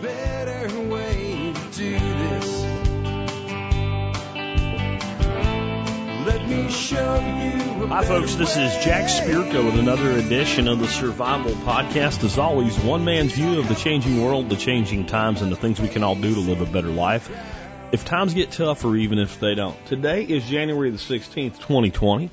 better way to do this. Let me show you. a Hi, folks. This is Jack Spirko with another edition of the Survival Podcast. As always, one man's view of the changing world, the changing times, and the things we can all do to live a better life. If times get tough, or even if they don't. Today is January the 16th, 2020.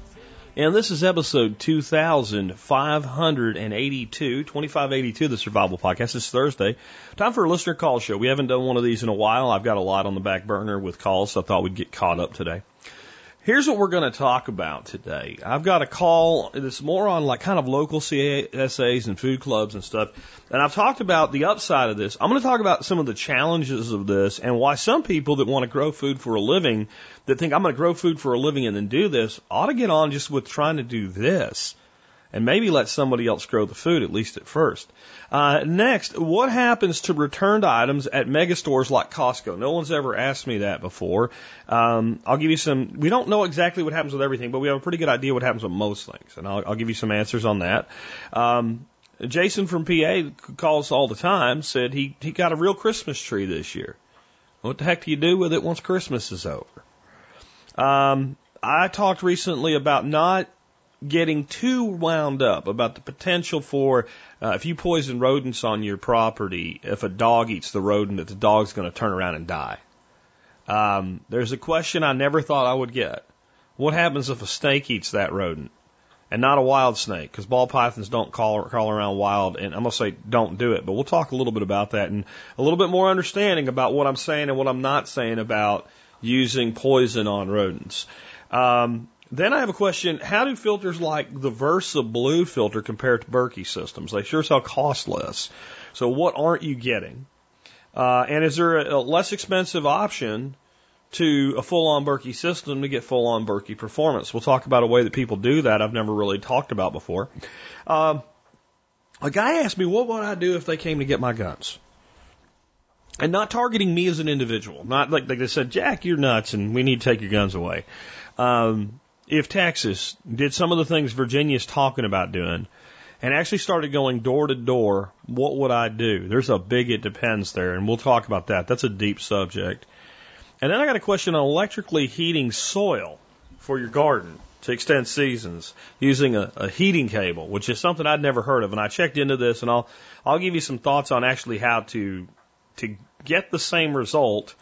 And this is episode 2582, 2582 of the Survival Podcast. It's Thursday. Time for a listener call show. We haven't done one of these in a while. I've got a lot on the back burner with calls, so I thought we'd get caught up today. Here's what we're going to talk about today. I've got a call that's more on like kind of local CSAs and food clubs and stuff. And I've talked about the upside of this. I'm going to talk about some of the challenges of this and why some people that want to grow food for a living, that think I'm going to grow food for a living and then do this, ought to get on just with trying to do this and maybe let somebody else grow the food, at least at first. Uh, next, what happens to returned items at megastores like Costco? No one's ever asked me that before. Um, I'll give you some, we don't know exactly what happens with everything, but we have a pretty good idea what happens with most things, and I'll, I'll give you some answers on that. Um, Jason from PA calls all the time said he, he got a real Christmas tree this year. What the heck do you do with it once Christmas is over? Um, I talked recently about not getting too wound up about the potential for uh, if you poison rodents on your property, if a dog eats the rodent, that the dog's going to turn around and die. Um, there's a question I never thought I would get. What happens if a snake eats that rodent? And not a wild snake, because ball pythons don't call, call around wild, and I'm going to say don't do it, but we'll talk a little bit about that and a little bit more understanding about what I'm saying and what I'm not saying about using poison on rodents. Um, then I have a question. How do filters like the Versa Blue filter compare to Berkey systems? They sure sell cost less. So what aren't you getting? Uh, and is there a, a less expensive option to a full-on Berkey system to get full-on Berkey performance? We'll talk about a way that people do that I've never really talked about before. Um, a guy asked me, what would I do if they came to get my guns? And not targeting me as an individual. Not like, like they said, Jack, you're nuts and we need to take your guns away. Um, if Texas did some of the things Virginia's talking about doing and actually started going door to door, what would I do? There's a big it depends there, and we'll talk about that. That's a deep subject. And then I got a question on electrically heating soil for your garden to extend seasons using a, a heating cable, which is something I'd never heard of. And I checked into this, and I'll I'll give you some thoughts on actually how to to get the same result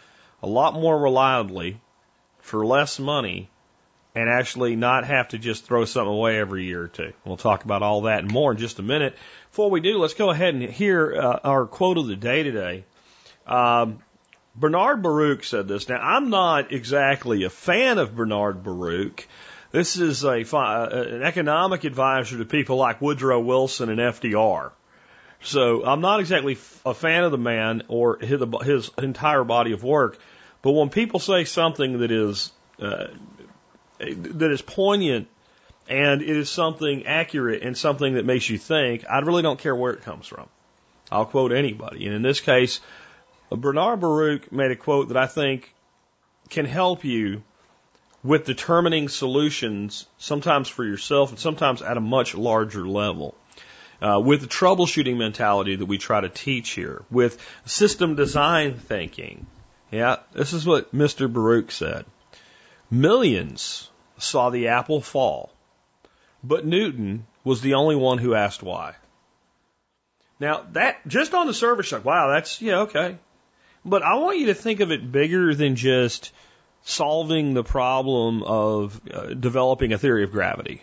a lot more reliably for less money and actually not have to just throw something away every year or two. We'll talk about all that and more in just a minute. Before we do, let's go ahead and hear uh, our quote of the day today. Um, Bernard Baruch said this. Now, I'm not exactly a fan of Bernard Baruch. This is a an economic advisor to people like Woodrow Wilson and FDR. So I'm not exactly a fan of the man or his, his entire body of work. But when people say something that is uh, that is poignant and it is something accurate and something that makes you think, I really don't care where it comes from. I'll quote anybody. And in this case, Bernard Baruch made a quote that I think can help you with determining solutions, sometimes for yourself and sometimes at a much larger level. Uh, with the troubleshooting mentality that we try to teach here, with system design thinking. Yeah, this is what Mr. Baruch said. Millions saw the apple fall, but Newton was the only one who asked why. Now that just on the surface, like wow, that's yeah okay, but I want you to think of it bigger than just solving the problem of uh, developing a theory of gravity.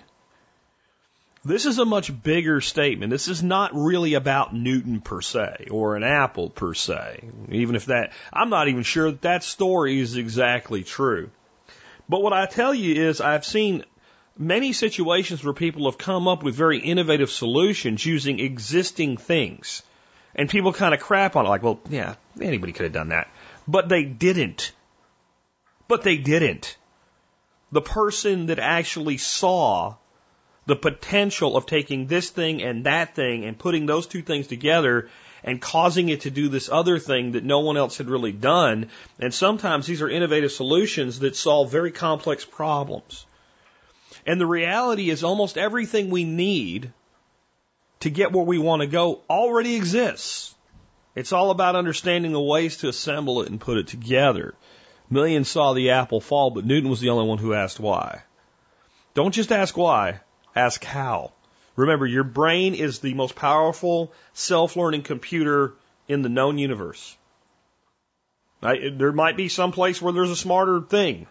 This is a much bigger statement. This is not really about Newton per se or an apple per se. Even if that, I'm not even sure that that story is exactly true. But what I tell you is I've seen many situations where people have come up with very innovative solutions using existing things. And people kind of crap on it, like, well, yeah, anybody could have done that. But they didn't. But they didn't. The person that actually saw the potential of taking this thing and that thing and putting those two things together and causing it to do this other thing that no one else had really done. And sometimes these are innovative solutions that solve very complex problems. And the reality is almost everything we need to get where we want to go already exists. It's all about understanding the ways to assemble it and put it together. Millions saw the apple fall, but Newton was the only one who asked why. Don't just ask why, ask how. Remember, your brain is the most powerful self-learning computer in the known universe. There might be some place where there's a smarter thing,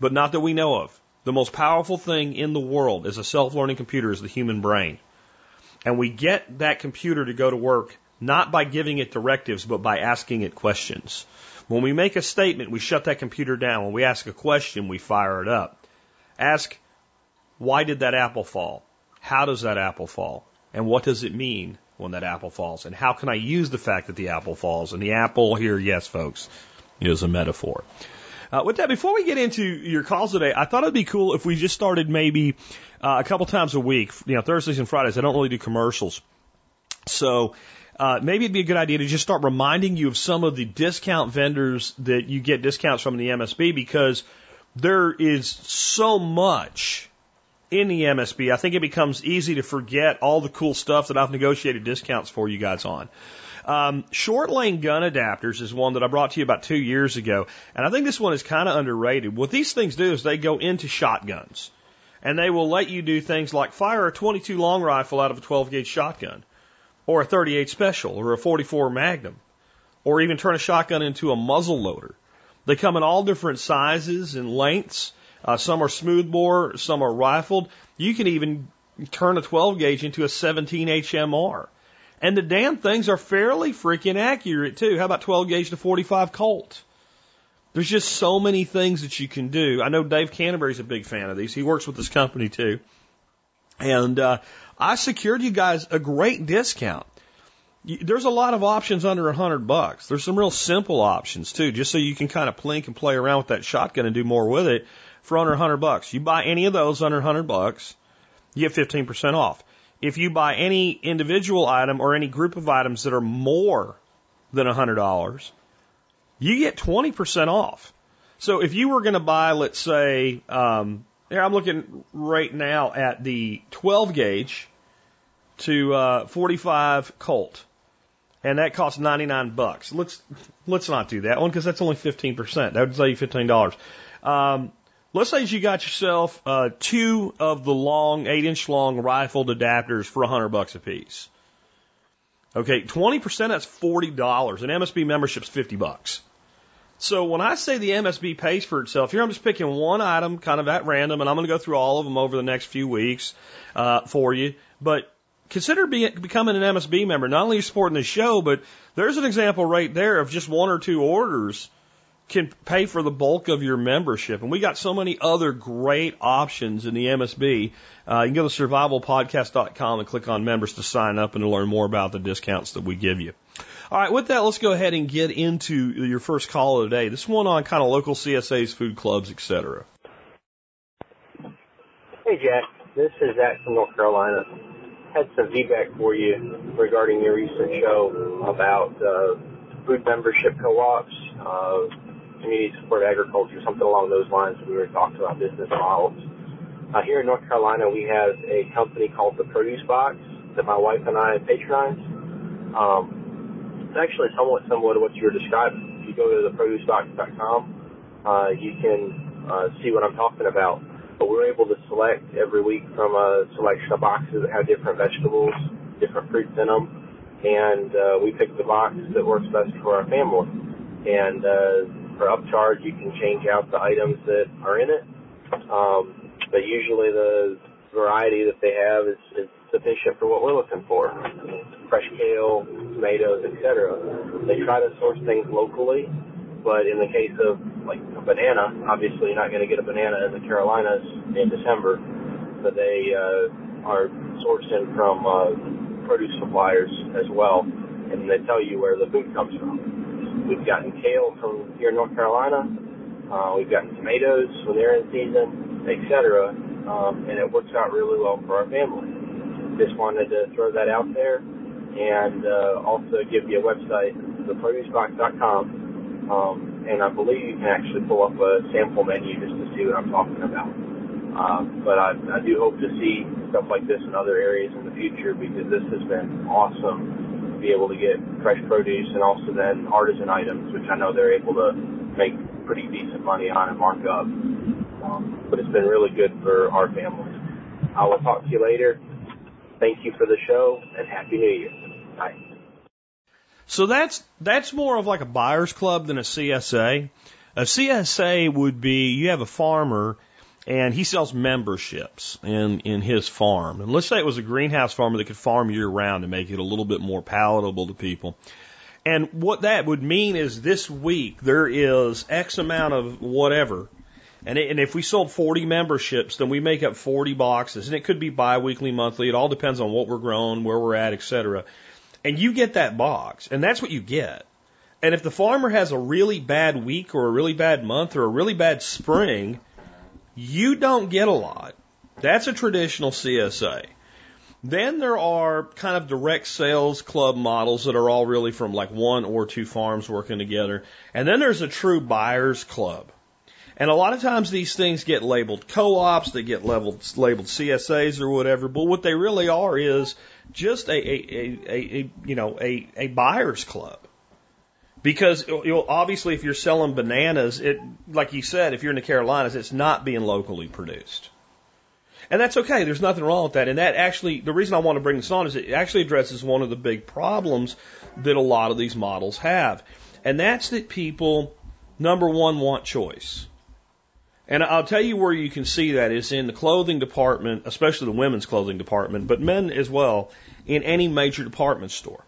but not that we know of. The most powerful thing in the world as a self-learning computer is the human brain. And we get that computer to go to work not by giving it directives, but by asking it questions. When we make a statement, we shut that computer down. When we ask a question, we fire it up. Ask, why did that apple fall? How does that apple fall? And what does it mean when that apple falls? And how can I use the fact that the apple falls? And the apple here, yes, folks, is a metaphor. Uh, with that, before we get into your calls today, I thought it'd be cool if we just started maybe uh, a couple times a week, you know, Thursdays and Fridays. I don't really do commercials. So uh, maybe it'd be a good idea to just start reminding you of some of the discount vendors that you get discounts from in the MSB because there is so much in the MSB. I think it becomes easy to forget all the cool stuff that I've negotiated discounts for you guys on. Um, short lane gun adapters is one that I brought to you about two years ago, and I think this one is kind of underrated. What these things do is they go into shotguns, and they will let you do things like fire a 22 long rifle out of a 12 gauge shotgun or a 38 special or a 44 magnum or even turn a shotgun into a muzzle loader. They come in all different sizes and lengths. Uh, some are smoothbore, some are rifled. You can even turn a 12 gauge into a 17 HMR. And the damn things are fairly freaking accurate too. How about 12 gauge to 45 Colt? There's just so many things that you can do. I know Dave Canterbury's a big fan of these. He works with this company too. And uh, I secured you guys a great discount. There's a lot of options under a hundred bucks. There's some real simple options too, just so you can kind of plink and play around with that shotgun and do more with it for under a hundred bucks. You buy any of those under a hundred bucks, you get 15% off. If you buy any individual item or any group of items that are more than a hundred dollars, you get 20% off. So if you were going to buy, let's say, um, here I'm looking right now at the 12 gauge to uh, 45 Colt, and that costs 99 bucks. Let's let's not do that one because that's only 15 percent. That would save you 15 dollars. Um, let's say you got yourself uh, two of the long, eight inch long rifled adapters for a 100 bucks a piece. Okay, 20 percent that's 40 dollars. An MSB membership's 50 bucks. So when I say the MSB pays for itself, here I'm just picking one item kind of at random, and I'm going to go through all of them over the next few weeks uh, for you. But consider being, becoming an MSB member. Not only supporting the show, but there's an example right there of just one or two orders can pay for the bulk of your membership. And we got so many other great options in the MSB. Uh, you can go to survivalpodcast.com and click on members to sign up and to learn more about the discounts that we give you. All right, with that, let's go ahead and get into your first call of the day. This one on kind of local CSAs, food clubs, etc. Hey, Jack. This is Zach from North Carolina. Had some feedback for you regarding your recent show about uh, food membership co-ops, uh, community support agriculture, something along those lines. We were talking about business models. Uh, here in North Carolina, we have a company called the Produce Box that my wife and I patronize. Um, it's actually somewhat similar to what you were describing. If you go to theproducebox.com, uh, you can uh, see what I'm talking about. But we're able to select every week from a selection of boxes that have different vegetables, different fruits in them, and uh, we pick the box that works best for our family. And uh, for upcharge, you can change out the items that are in it. Um, but usually the variety that they have is, is sufficient for what we're looking for. Fresh kale, tomatoes, etc. They try to source things locally, but in the case of like a banana, obviously you're not going to get a banana in the Carolinas in December. So they uh, are sourcing from uh, produce suppliers as well, and they tell you where the food comes from. We've gotten kale from here in North Carolina. Uh, we've gotten tomatoes when they're in season, etc. Um, and it works out really well for our family. Just wanted to throw that out there and uh, also give you a website, theproducebox.com. Um, and I believe you can actually pull up a sample menu just to see what I'm talking about. Um, but I, I do hope to see stuff like this in other areas in the future because this has been awesome be able to get fresh produce and also then artisan items, which I know they're able to make pretty decent money on and mark up. Um, but it's been really good for our family. I will talk to you later. Thank you for the show and Happy New Year. Bye. So that's that's more of like a buyer's club than a CSA. A CSA would be you have a farmer and he sells memberships in in his farm. And let's say it was a greenhouse farmer that could farm year round and make it a little bit more palatable to people. And what that would mean is this week there is X amount of whatever. And, it, and if we sold 40 memberships, then we make up 40 boxes. And it could be biweekly, monthly. It all depends on what we're growing, where we're at, et cetera. And you get that box, and that's what you get. And if the farmer has a really bad week or a really bad month or a really bad spring, you don't get a lot. That's a traditional CSA. Then there are kind of direct sales club models that are all really from like one or two farms working together. And then there's a true buyers club. And a lot of times these things get labeled co-ops, they get labeled, labeled CSAs or whatever, but what they really are is just a, a, a, a you know, a, a buyer's club. Because you know, obviously, if you're selling bananas, it like you said, if you're in the Carolinas, it's not being locally produced, and that's okay. There's nothing wrong with that. And that actually, the reason I want to bring this on is it actually addresses one of the big problems that a lot of these models have, and that's that people, number one, want choice. And I'll tell you where you can see that is in the clothing department, especially the women's clothing department, but men as well, in any major department store.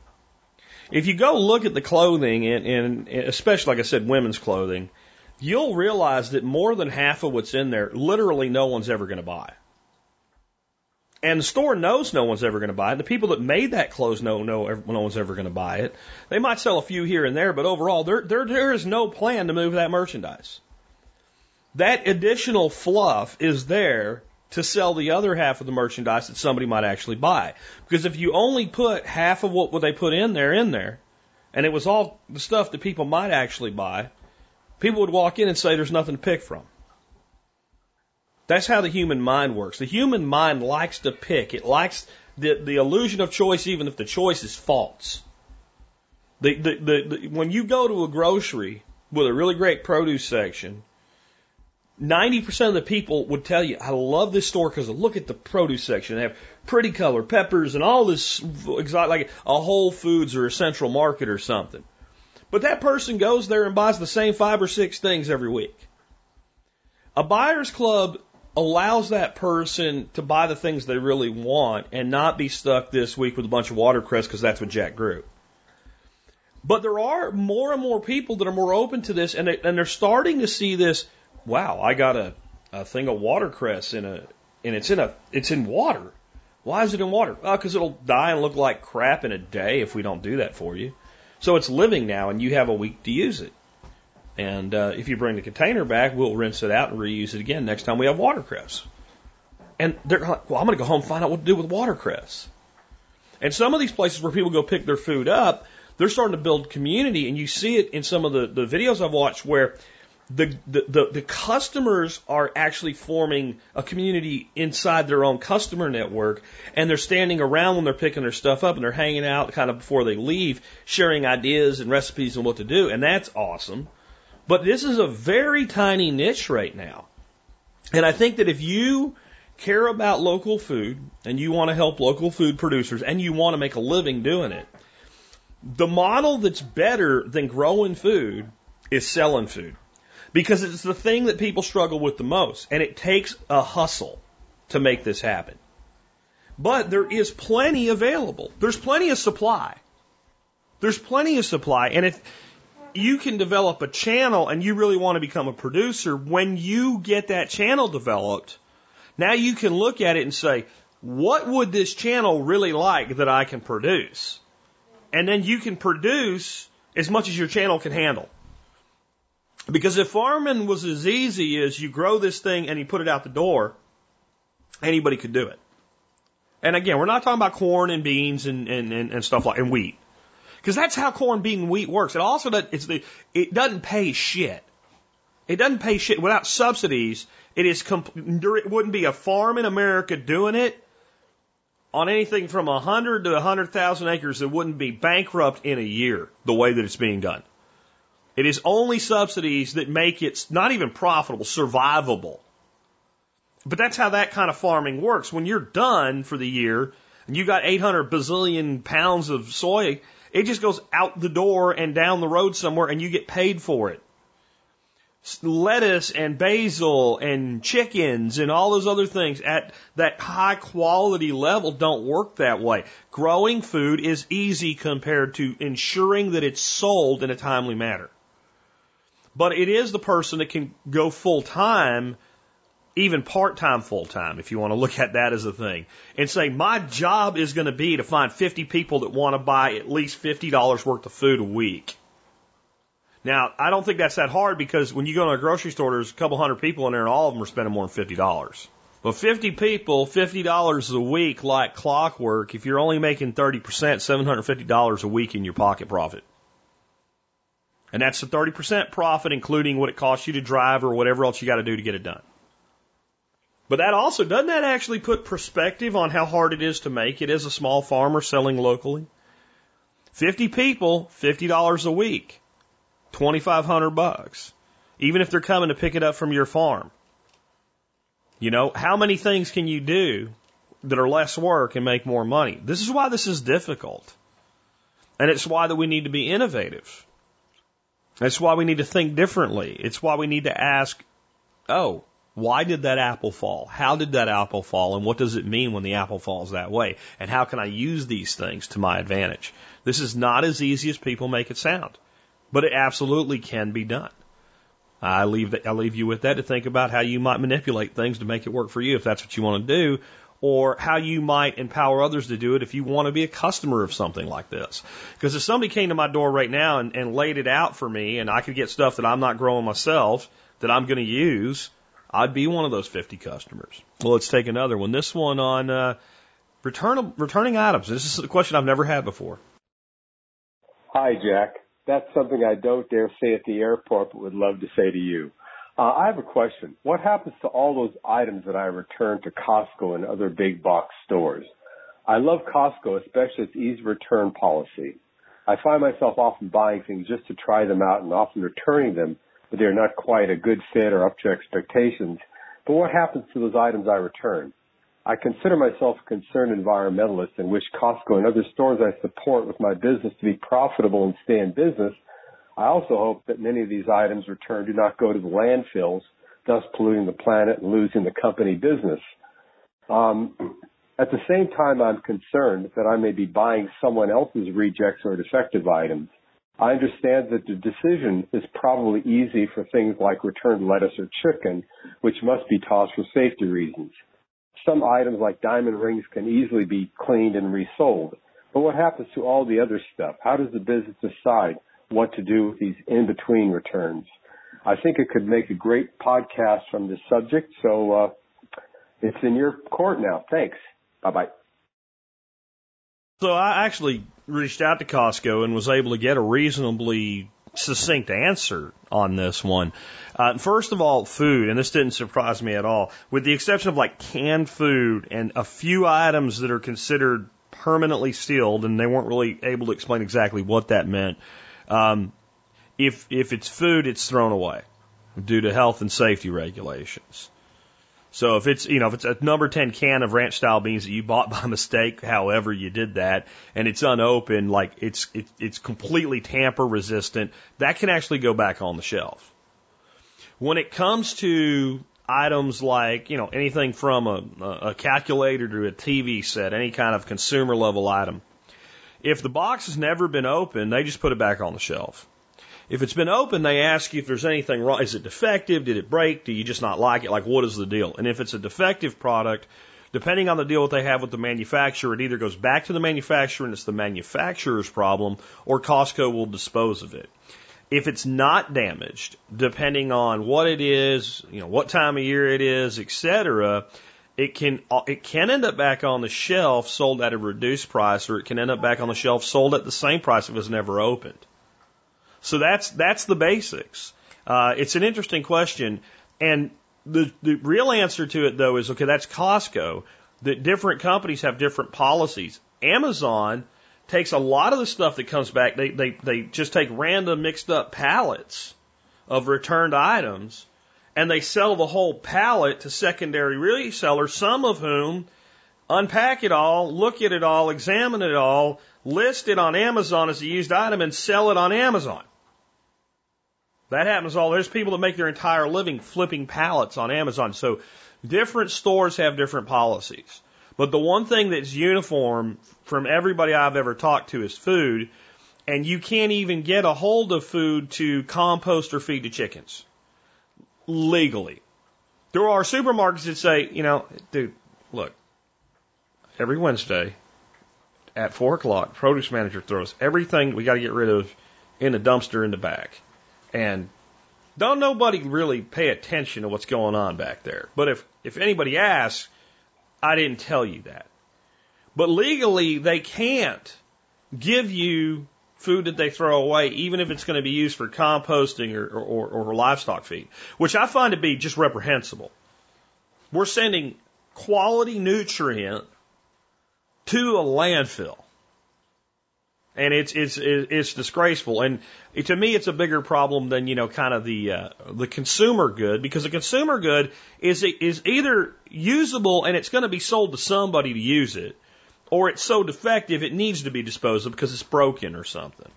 If you go look at the clothing, and, and especially, like I said, women's clothing, you'll realize that more than half of what's in there, literally no one's ever going to buy. And the store knows no one's ever going to buy it. The people that made that clothes know no, no one's ever going to buy it. They might sell a few here and there, but overall, there, there, there is no plan to move that merchandise. That additional fluff is there to sell the other half of the merchandise that somebody might actually buy. Because if you only put half of what they put in there in there, and it was all the stuff that people might actually buy, people would walk in and say there's nothing to pick from. That's how the human mind works. The human mind likes to pick. It likes the, the illusion of choice, even if the choice is false. The, the, the, the, when you go to a grocery with a really great produce section 90% of the people would tell you, I love this store because look at the produce section. They have pretty color peppers and all this exotic, like a Whole Foods or a Central Market or something. But that person goes there and buys the same five or six things every week. A buyer's club allows that person to buy the things they really want and not be stuck this week with a bunch of watercress because that's what Jack grew. But there are more and more people that are more open to this and, they, and they're starting to see this wow, I got a, a thing of watercress in a, and it's in a, it's in water. Why is it in water? Because it'll die and look like crap in a day if we don't do that for you. So it's living now, and you have a week to use it. And uh, if you bring the container back, we'll rinse it out and reuse it again next time we have watercress. And they're like, well, I'm going to go home and find out what to do with watercress. And some of these places where people go pick their food up, they're starting to build community, and you see it in some of the, the videos I've watched where the, the, the, customers are actually forming a community inside their own customer network and they're standing around when they're picking their stuff up and they're hanging out kind of before they leave, sharing ideas and recipes and what to do. And that's awesome. But this is a very tiny niche right now. And I think that if you care about local food and you want to help local food producers and you want to make a living doing it, the model that's better than growing food is selling food because it's the thing that people struggle with the most, and it takes a hustle to make this happen. But there is plenty available. There's plenty of supply. There's plenty of supply, and if you can develop a channel and you really want to become a producer, when you get that channel developed, now you can look at it and say, what would this channel really like that I can produce? And then you can produce as much as your channel can handle. Because if farming was as easy as you grow this thing and you put it out the door, anybody could do it. And again, we're not talking about corn and beans and, and, and, and stuff like and wheat. Because that's how corn, bean, and wheat works. It also does, it's the, it doesn't pay shit. It doesn't pay shit without subsidies. It is comp- it wouldn't be a farm in America doing it on anything from 100 to 100,000 acres that wouldn't be bankrupt in a year the way that it's being done. It is only subsidies that make it not even profitable, survivable. But that's how that kind of farming works. When you're done for the year and you've got 800 bazillion pounds of soy, it just goes out the door and down the road somewhere and you get paid for it. Lettuce and basil and chickens and all those other things at that high quality level don't work that way. Growing food is easy compared to ensuring that it's sold in a timely manner. But it is the person that can go full time even part time, full time, if you want to look at that as a thing, and say, my job is going to be to find 50 people that want to buy at least $50 worth of food a week. Now, I don't think that's that hard because when you go to a grocery store, there's a couple hundred people in there and all of them are spending more than $50. But 50 people, $50 a week like clockwork, if you're only making 30%, $750 a week in your pocket profit. And that's the 30% profit, including what it costs you to drive or whatever else you got to do to get it done. But that also, doesn't that actually put perspective on how hard it is to make it as a small farmer selling locally? 50 people, $50 a week, 2500 bucks. Even if they're coming to pick it up from your farm. You know, how many things can you do that are less work and make more money? This is why this is difficult. And it's why that we need to be innovative. It's why we need to think differently. It's why we need to ask, oh, why did that apple fall? How did that apple fall? And what does it mean when the apple falls that way? And how can I use these things to my advantage? This is not as easy as people make it sound, but it absolutely can be done. I leave, I leave you with that to think about how you might manipulate things to make it work for you if that's what you want to do, or how you might empower others to do it if you want to be a customer of something like this. Because if somebody came to my door right now and, and laid it out for me and I could get stuff that I'm not growing myself that I'm going to use, I'd be one of those 50 customers. Well, let's take another one. This one on uh, return, returning items. This is a question I've never had before. Hi, Jack. That's something I don't dare say at the airport, but would love to say to you. Uh, I have a question. What happens to all those items that I return to Costco and other big box stores? I love Costco, especially its easy return policy. I find myself often buying things just to try them out and often returning them but they're not quite a good fit or up to expectations. But what happens to those items I return? I consider myself a concerned environmentalist and wish Costco and other stores I support with my business to be profitable and stay in business. I also hope that many of these items returned do not go to the landfills, thus polluting the planet and losing the company business. Um, at the same time, I'm concerned that I may be buying someone else's rejects or defective items. I understand that the decision is probably easy for things like returned lettuce or chicken, which must be tossed for safety reasons. Some items like diamond rings can easily be cleaned and resold. But what happens to all the other stuff? How does the business decide what to do with these in-between returns? I think it could make a great podcast from this subject, so uh, it's in your court now. Thanks. Bye bye. So I actually reached out to Costco and was able to get a reasonably succinct answer on this one. Uh, first of all, food, and this didn't surprise me at all, with the exception of like canned food and a few items that are considered permanently sealed, and they weren't really able to explain exactly what that meant. Um, if if it's food, it's thrown away due to health and safety regulations. So if it's, you know, if it's a number 10 can of ranch style beans that you bought by mistake, however you did that, and it's unopened, like it's, it, it's completely tamper resistant, that can actually go back on the shelf. When it comes to items like, you know, anything from a, a calculator to a TV set, any kind of consumer level item, if the box has never been opened, they just put it back on the shelf. If it's been open, they ask you if there's anything wrong. Is it defective? Did it break? Do you just not like it? Like, what is the deal? And if it's a defective product, depending on the deal that they have with the manufacturer, it either goes back to the manufacturer and it's the manufacturer's problem, or Costco will dispose of it. If it's not damaged, depending on what it is, you know, what time of year it is, etc., it can it can end up back on the shelf sold at a reduced price, or it can end up back on the shelf sold at the same price it was never opened. So that's that's the basics. Uh, it's an interesting question, and the the real answer to it though is okay. That's Costco. that different companies have different policies. Amazon takes a lot of the stuff that comes back, they, they, they just take random mixed up pallets of returned items and they sell the whole pallet to secondary resellers, some of whom unpack it all, look at it all, examine it all, list it on Amazon as a used item and sell it on Amazon. That happens all. There's people that make their entire living flipping pallets on Amazon. So different stores have different policies. But the one thing that's uniform from everybody I've ever talked to is food. And you can't even get a hold of food to compost or feed to chickens legally. There are supermarkets that say, you know, dude, look, every Wednesday at four o'clock, produce manager throws everything we got to get rid of in the dumpster in the back. And don't nobody really pay attention to what's going on back there. But if, if anybody asks, I didn't tell you that. But legally, they can't give you food that they throw away, even if it's going to be used for composting or, or, or livestock feed, which I find to be just reprehensible. We're sending quality nutrient to a landfill. And it's it's it's disgraceful, and to me, it's a bigger problem than you know, kind of the uh, the consumer good, because the consumer good is is either usable and it's going to be sold to somebody to use it, or it's so defective it needs to be disposed of because it's broken or something.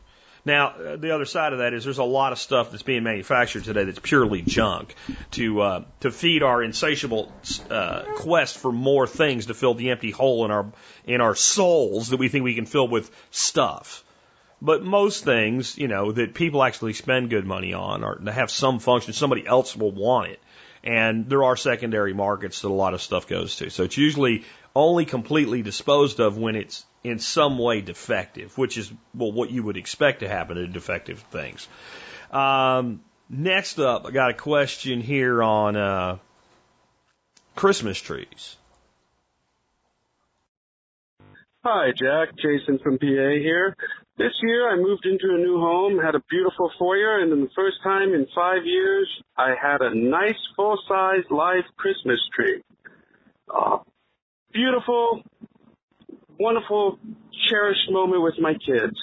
Now, uh, the other side of that is there's a lot of stuff that's being manufactured today that's purely junk to uh, to feed our insatiable uh, quest for more things to fill the empty hole in our in our souls that we think we can fill with stuff. But most things, you know, that people actually spend good money on or have some function, somebody else will want it. And there are secondary markets that a lot of stuff goes to. So it's usually only completely disposed of when it's in some way defective, which is well what you would expect to happen to defective things. Um, next up, I got a question here on uh, Christmas trees. Hi, Jack. Jason from PA here. This year I moved into a new home, had a beautiful foyer, and then the first time in five years I had a nice full-size live Christmas tree. Uh, beautiful, wonderful, cherished moment with my kids.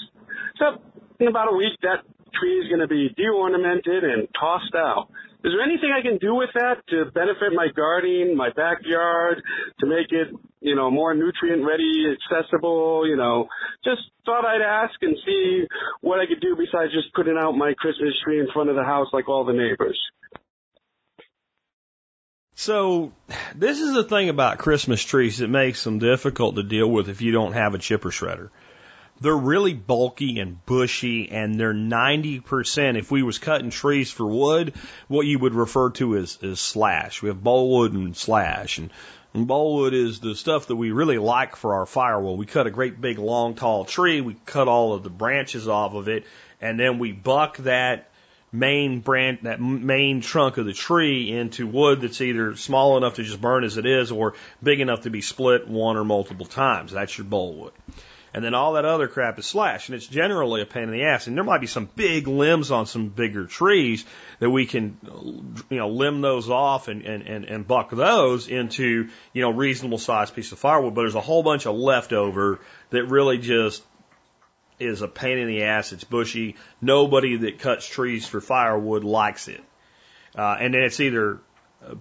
So in about a week, that tree is going to be de-ornamented and tossed out. Is there anything I can do with that to benefit my gardening, my backyard, to make it, you know, more nutrient ready, accessible, you know, just thought I'd ask and see what I could do besides just putting out my Christmas tree in front of the house like all the neighbors. So, this is the thing about Christmas trees that makes them difficult to deal with if you don't have a chipper shredder. They're really bulky and bushy and they're 90%, if we was cutting trees for wood, what you would refer to as, as slash. We have bolewood and slash and, and bolewood is the stuff that we really like for our firewood. We cut a great big long tall tree, we cut all of the branches off of it, and then we buck that main branch, that main trunk of the tree into wood that's either small enough to just burn as it is or big enough to be split one or multiple times. That's your bolewood. And then all that other crap is slash, and it's generally a pain in the ass. And there might be some big limbs on some bigger trees that we can, you know, limb those off and, and, and, and buck those into, you know, reasonable sized piece of firewood. But there's a whole bunch of leftover that really just is a pain in the ass. It's bushy. Nobody that cuts trees for firewood likes it. Uh, and then it's either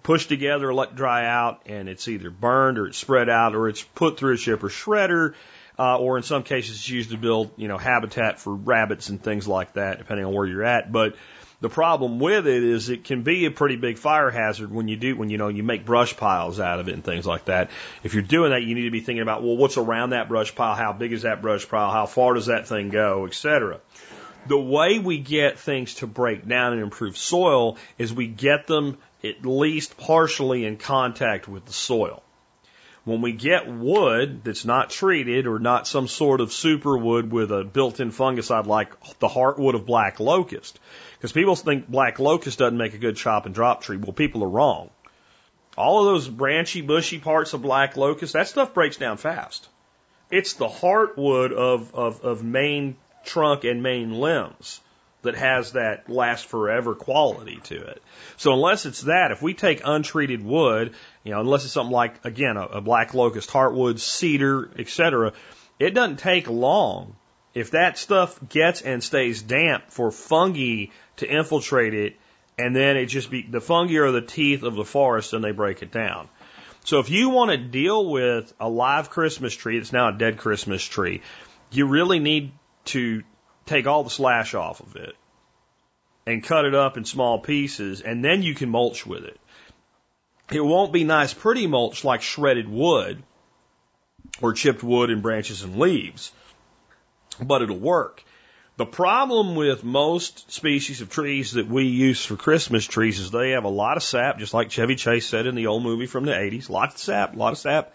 pushed together, let dry out, and it's either burned or it's spread out or it's put through a chipper shredder, uh, or in some cases it's used to build, you know, habitat for rabbits and things like that, depending on where you're at. But the problem with it is it can be a pretty big fire hazard when you do, when you know, you make brush piles out of it and things like that. If you're doing that, you need to be thinking about, well, what's around that brush pile? How big is that brush pile? How far does that thing go, etc. The way we get things to break down and improve soil is we get them at least partially in contact with the soil. When we get wood that's not treated or not some sort of super wood with a built-in fungicide like the heartwood of black locust, because people think black locust doesn't make a good chop and drop tree. Well, people are wrong. All of those branchy, bushy parts of black locust, that stuff breaks down fast. It's the heartwood of, of, of main trunk and main limbs that has that last forever quality to it. So unless it's that, if we take untreated wood, you know, unless it's something like again a, a black locust, heartwood, cedar, etc., it doesn't take long. If that stuff gets and stays damp for fungi to infiltrate it, and then it just be the fungi are the teeth of the forest and they break it down. So if you want to deal with a live Christmas tree that's now a dead Christmas tree, you really need to take all the slash off of it and cut it up in small pieces, and then you can mulch with it. It won't be nice, pretty mulch like shredded wood or chipped wood and branches and leaves, but it'll work. The problem with most species of trees that we use for Christmas trees is they have a lot of sap, just like Chevy Chase said in the old movie from the 80s. Lots of sap, a lot of sap,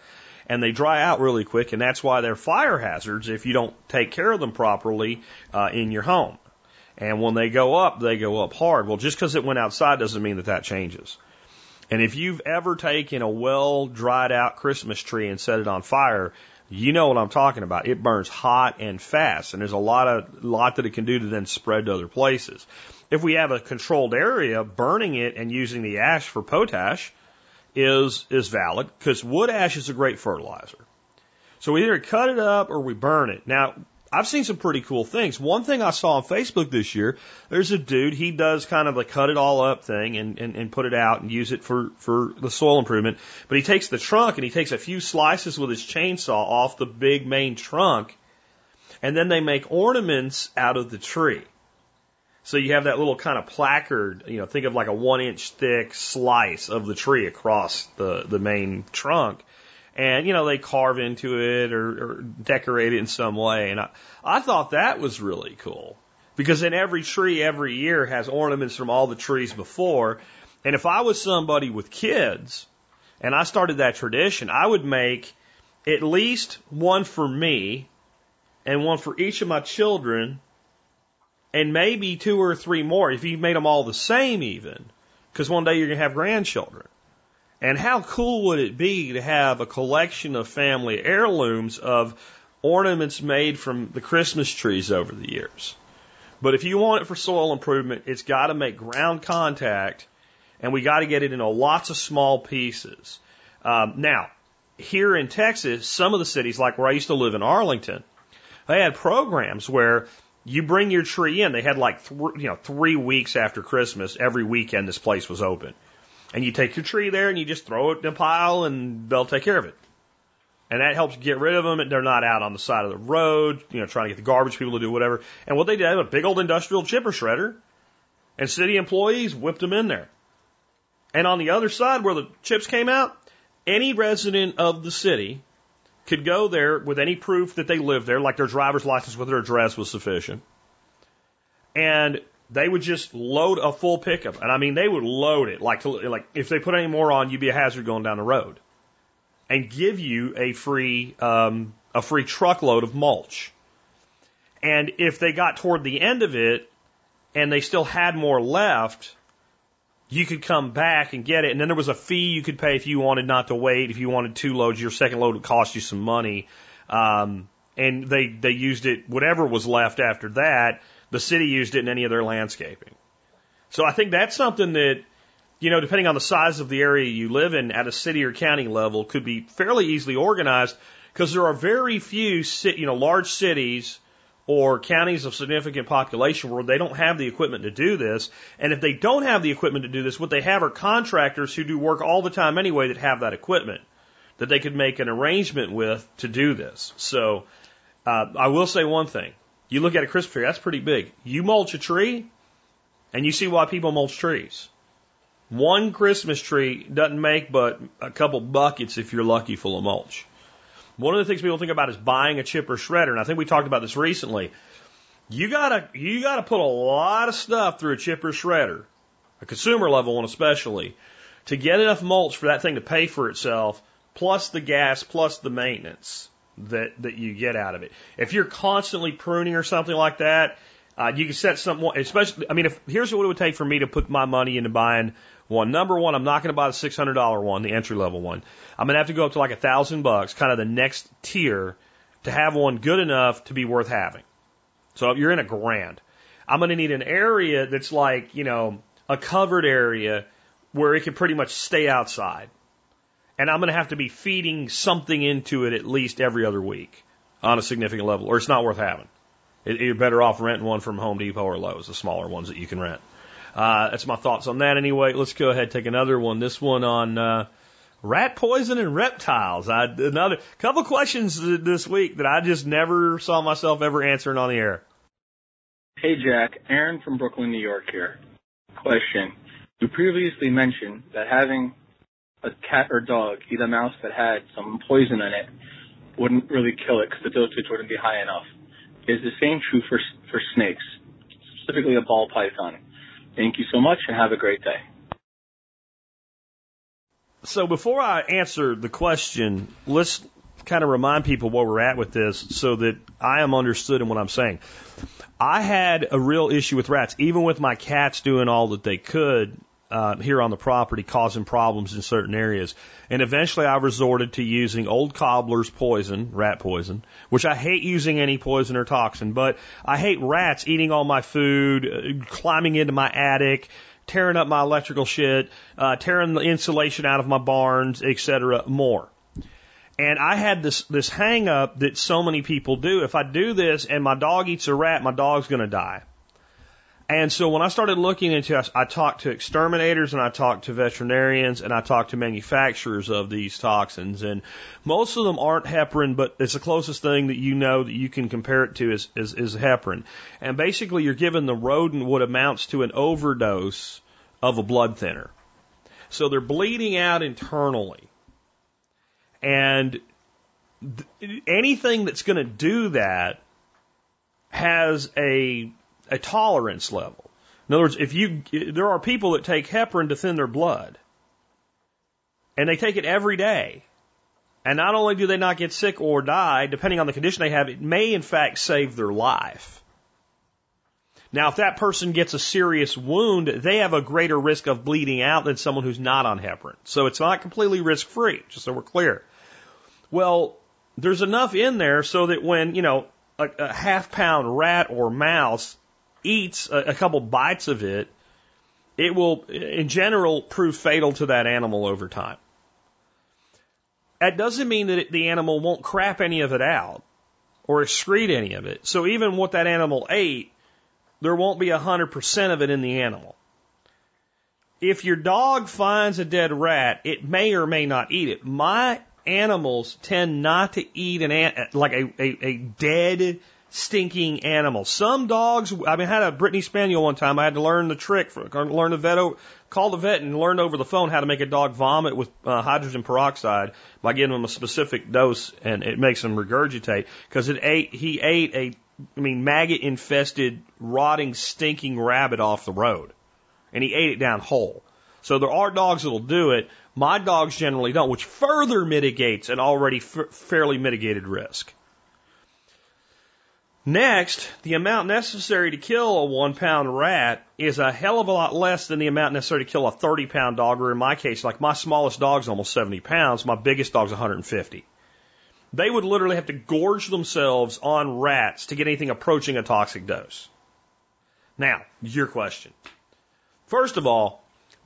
and they dry out really quick, and that's why they're fire hazards if you don't take care of them properly uh, in your home. And when they go up, they go up hard. Well, just because it went outside doesn't mean that that changes. And if you've ever taken a well dried out Christmas tree and set it on fire, you know what I'm talking about. It burns hot and fast, and there's a lot of lot that it can do to then spread to other places. If we have a controlled area, burning it and using the ash for potash is is valid because wood ash is a great fertilizer. So we either cut it up or we burn it. Now, I've seen some pretty cool things. One thing I saw on Facebook this year, there's a dude, he does kind of a cut it all up thing and, and, and put it out and use it for, for the soil improvement. But he takes the trunk and he takes a few slices with his chainsaw off the big main trunk and then they make ornaments out of the tree. So you have that little kind of placard, you know, think of like a one inch thick slice of the tree across the, the main trunk and you know they carve into it or, or decorate it in some way. And I, I thought that was really cool because in every tree every year has ornaments from all the trees before. And if I was somebody with kids and I started that tradition, I would make at least one for me and one for each of my children and maybe two or three more if you made them all the same even because one day you're going to have grandchildren. And how cool would it be to have a collection of family heirlooms of ornaments made from the Christmas trees over the years? But if you want it for soil improvement, it's got to make ground contact and we got to get it into lots of small pieces. Um, now, here in Texas, some of the cities, like where I used to live in Arlington, they had programs where you bring your tree in. They had like th- you know three weeks after Christmas, every weekend this place was open. And you take your tree there and you just throw it in a pile and they'll take care of it. And that helps get rid of them. And they're not out on the side of the road, you know, trying to get the garbage people to do whatever. And what they did, they had a big old industrial chipper shredder and city employees whipped them in there. And on the other side where the chips came out, any resident of the city could go there with any proof that they lived there, like their driver's license with their address was sufficient. And they would just load a full pickup, and I mean they would load it like to, like if they put any more on, you'd be a hazard going down the road, and give you a free um, a free truckload of mulch. And if they got toward the end of it, and they still had more left, you could come back and get it. And then there was a fee you could pay if you wanted not to wait. If you wanted two loads, your second load would cost you some money. Um, and they they used it whatever was left after that the city used it in any of their landscaping. So I think that's something that, you know, depending on the size of the area you live in at a city or county level could be fairly easily organized because there are very few, you know, large cities or counties of significant population where they don't have the equipment to do this. And if they don't have the equipment to do this, what they have are contractors who do work all the time anyway that have that equipment that they could make an arrangement with to do this. So uh, I will say one thing. You look at a Christmas tree, that's pretty big. You mulch a tree, and you see why people mulch trees. One Christmas tree doesn't make but a couple buckets if you're lucky full of mulch. One of the things people think about is buying a chipper shredder, and I think we talked about this recently. You gotta you gotta put a lot of stuff through a chipper shredder, a consumer level one especially, to get enough mulch for that thing to pay for itself, plus the gas, plus the maintenance that that you get out of it. If you're constantly pruning or something like that, uh, you can set something. Especially, I mean, if here's what it would take for me to put my money into buying one. Number one, I'm not going to buy the six hundred dollar one, the entry level one. I'm going to have to go up to like a thousand bucks, kind of the next tier, to have one good enough to be worth having. So if you're in a grand. I'm going to need an area that's like, you know, a covered area where it can pretty much stay outside. And I'm going to have to be feeding something into it at least every other week on a significant level, or it's not worth having. You're better off renting one from Home Depot or Lowe's, the smaller ones that you can rent. Uh, that's my thoughts on that anyway. Let's go ahead and take another one. This one on uh, rat poison and reptiles. I, another couple questions this week that I just never saw myself ever answering on the air. Hey Jack, Aaron from Brooklyn, New York here. Question. You previously mentioned that having a cat or dog eat a mouse that had some poison in it wouldn't really kill it because the dosage wouldn't be high enough. Is the same true for for snakes, specifically a ball python? Thank you so much and have a great day. So before I answer the question, let's kind of remind people where we're at with this so that I am understood in what I'm saying. I had a real issue with rats, even with my cats doing all that they could uh, here on the property, causing problems in certain areas. And eventually I resorted to using old cobbler's poison, rat poison, which I hate using any poison or toxin, but I hate rats eating all my food, uh, climbing into my attic, tearing up my electrical shit, uh, tearing the insulation out of my barns, etc. more. And I had this this hang up that so many people do. If I do this and my dog eats a rat, my dog's to die. And so when I started looking into I talked to exterminators and I talked to veterinarians and I talked to manufacturers of these toxins. And most of them aren't heparin, but it's the closest thing that you know that you can compare it to is, is, is heparin. And basically you're giving the rodent what amounts to an overdose of a blood thinner. So they're bleeding out internally. And th- anything that's going to do that has a, a tolerance level. In other words, if you, there are people that take heparin to thin their blood. And they take it every day. And not only do they not get sick or die, depending on the condition they have, it may in fact save their life. Now, if that person gets a serious wound, they have a greater risk of bleeding out than someone who's not on heparin. So it's not completely risk free, just so we're clear. Well, there's enough in there so that when, you know, a, a half pound rat or mouse eats a, a couple bites of it, it will, in general, prove fatal to that animal over time. That doesn't mean that it, the animal won't crap any of it out or excrete any of it. So even what that animal ate, there won't be 100% of it in the animal. If your dog finds a dead rat, it may or may not eat it. My animals tend not to eat an, like a, a, a dead, stinking animal. Some dogs, I mean, I had a Brittany Spaniel one time. I had to learn the trick, for, learn the vet, call the vet and learn over the phone how to make a dog vomit with uh, hydrogen peroxide by giving them a specific dose, and it makes them regurgitate because it ate. He ate a, I mean, maggot infested, rotting, stinking rabbit off the road, and he ate it down whole. So there are dogs that'll do it. My dogs generally don't, which further mitigates an already f- fairly mitigated risk. Next, the amount necessary to kill a one pound rat is a hell of a lot less than the amount necessary to kill a 30 pound dog, or in my case, like my smallest dog's almost 70 pounds, my biggest dog's 150. They would literally have to gorge themselves on rats to get anything approaching a toxic dose. Now, your question. First of all,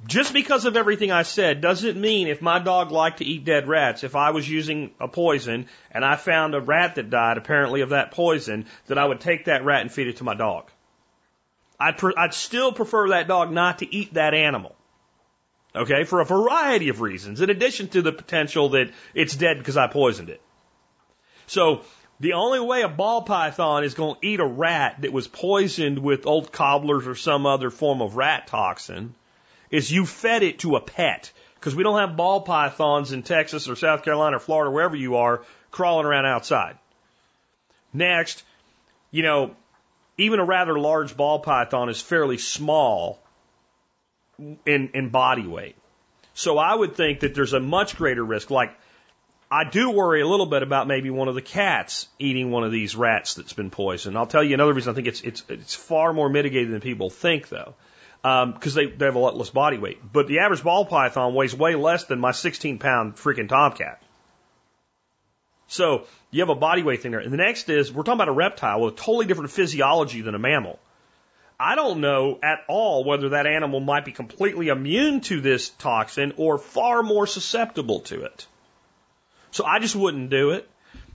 just because of everything I said doesn't mean if my dog liked to eat dead rats, if I was using a poison and I found a rat that died apparently of that poison, that I would take that rat and feed it to my dog. I'd, pre- I'd still prefer that dog not to eat that animal. Okay, for a variety of reasons, in addition to the potential that it's dead because I poisoned it. So, the only way a ball python is going to eat a rat that was poisoned with old cobblers or some other form of rat toxin is you fed it to a pet. Because we don't have ball pythons in Texas or South Carolina or Florida, wherever you are, crawling around outside. Next, you know, even a rather large ball python is fairly small in, in body weight. So I would think that there's a much greater risk. Like, I do worry a little bit about maybe one of the cats eating one of these rats that's been poisoned. I'll tell you another reason I think it's, it's, it's far more mitigated than people think, though because um, they, they have a lot less body weight. But the average ball python weighs way less than my 16 pound freaking tomcat. So you have a body weight thing there. And the next is we're talking about a reptile with a totally different physiology than a mammal. I don't know at all whether that animal might be completely immune to this toxin or far more susceptible to it. So I just wouldn't do it.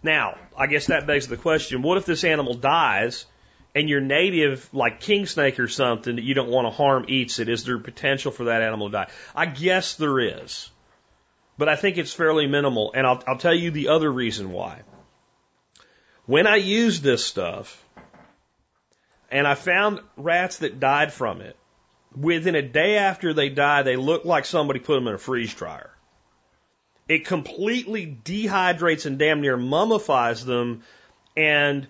Now, I guess that begs the question, what if this animal dies and your native, like king snake or something that you don't want to harm eats it? Is there potential for that animal to die? I guess there is. But I think it's fairly minimal. And I'll, I'll tell you the other reason why. When I used this stuff, and I found rats that died from it, within a day after they die, they look like somebody put them in a freeze dryer. It completely dehydrates and damn near mummifies them. And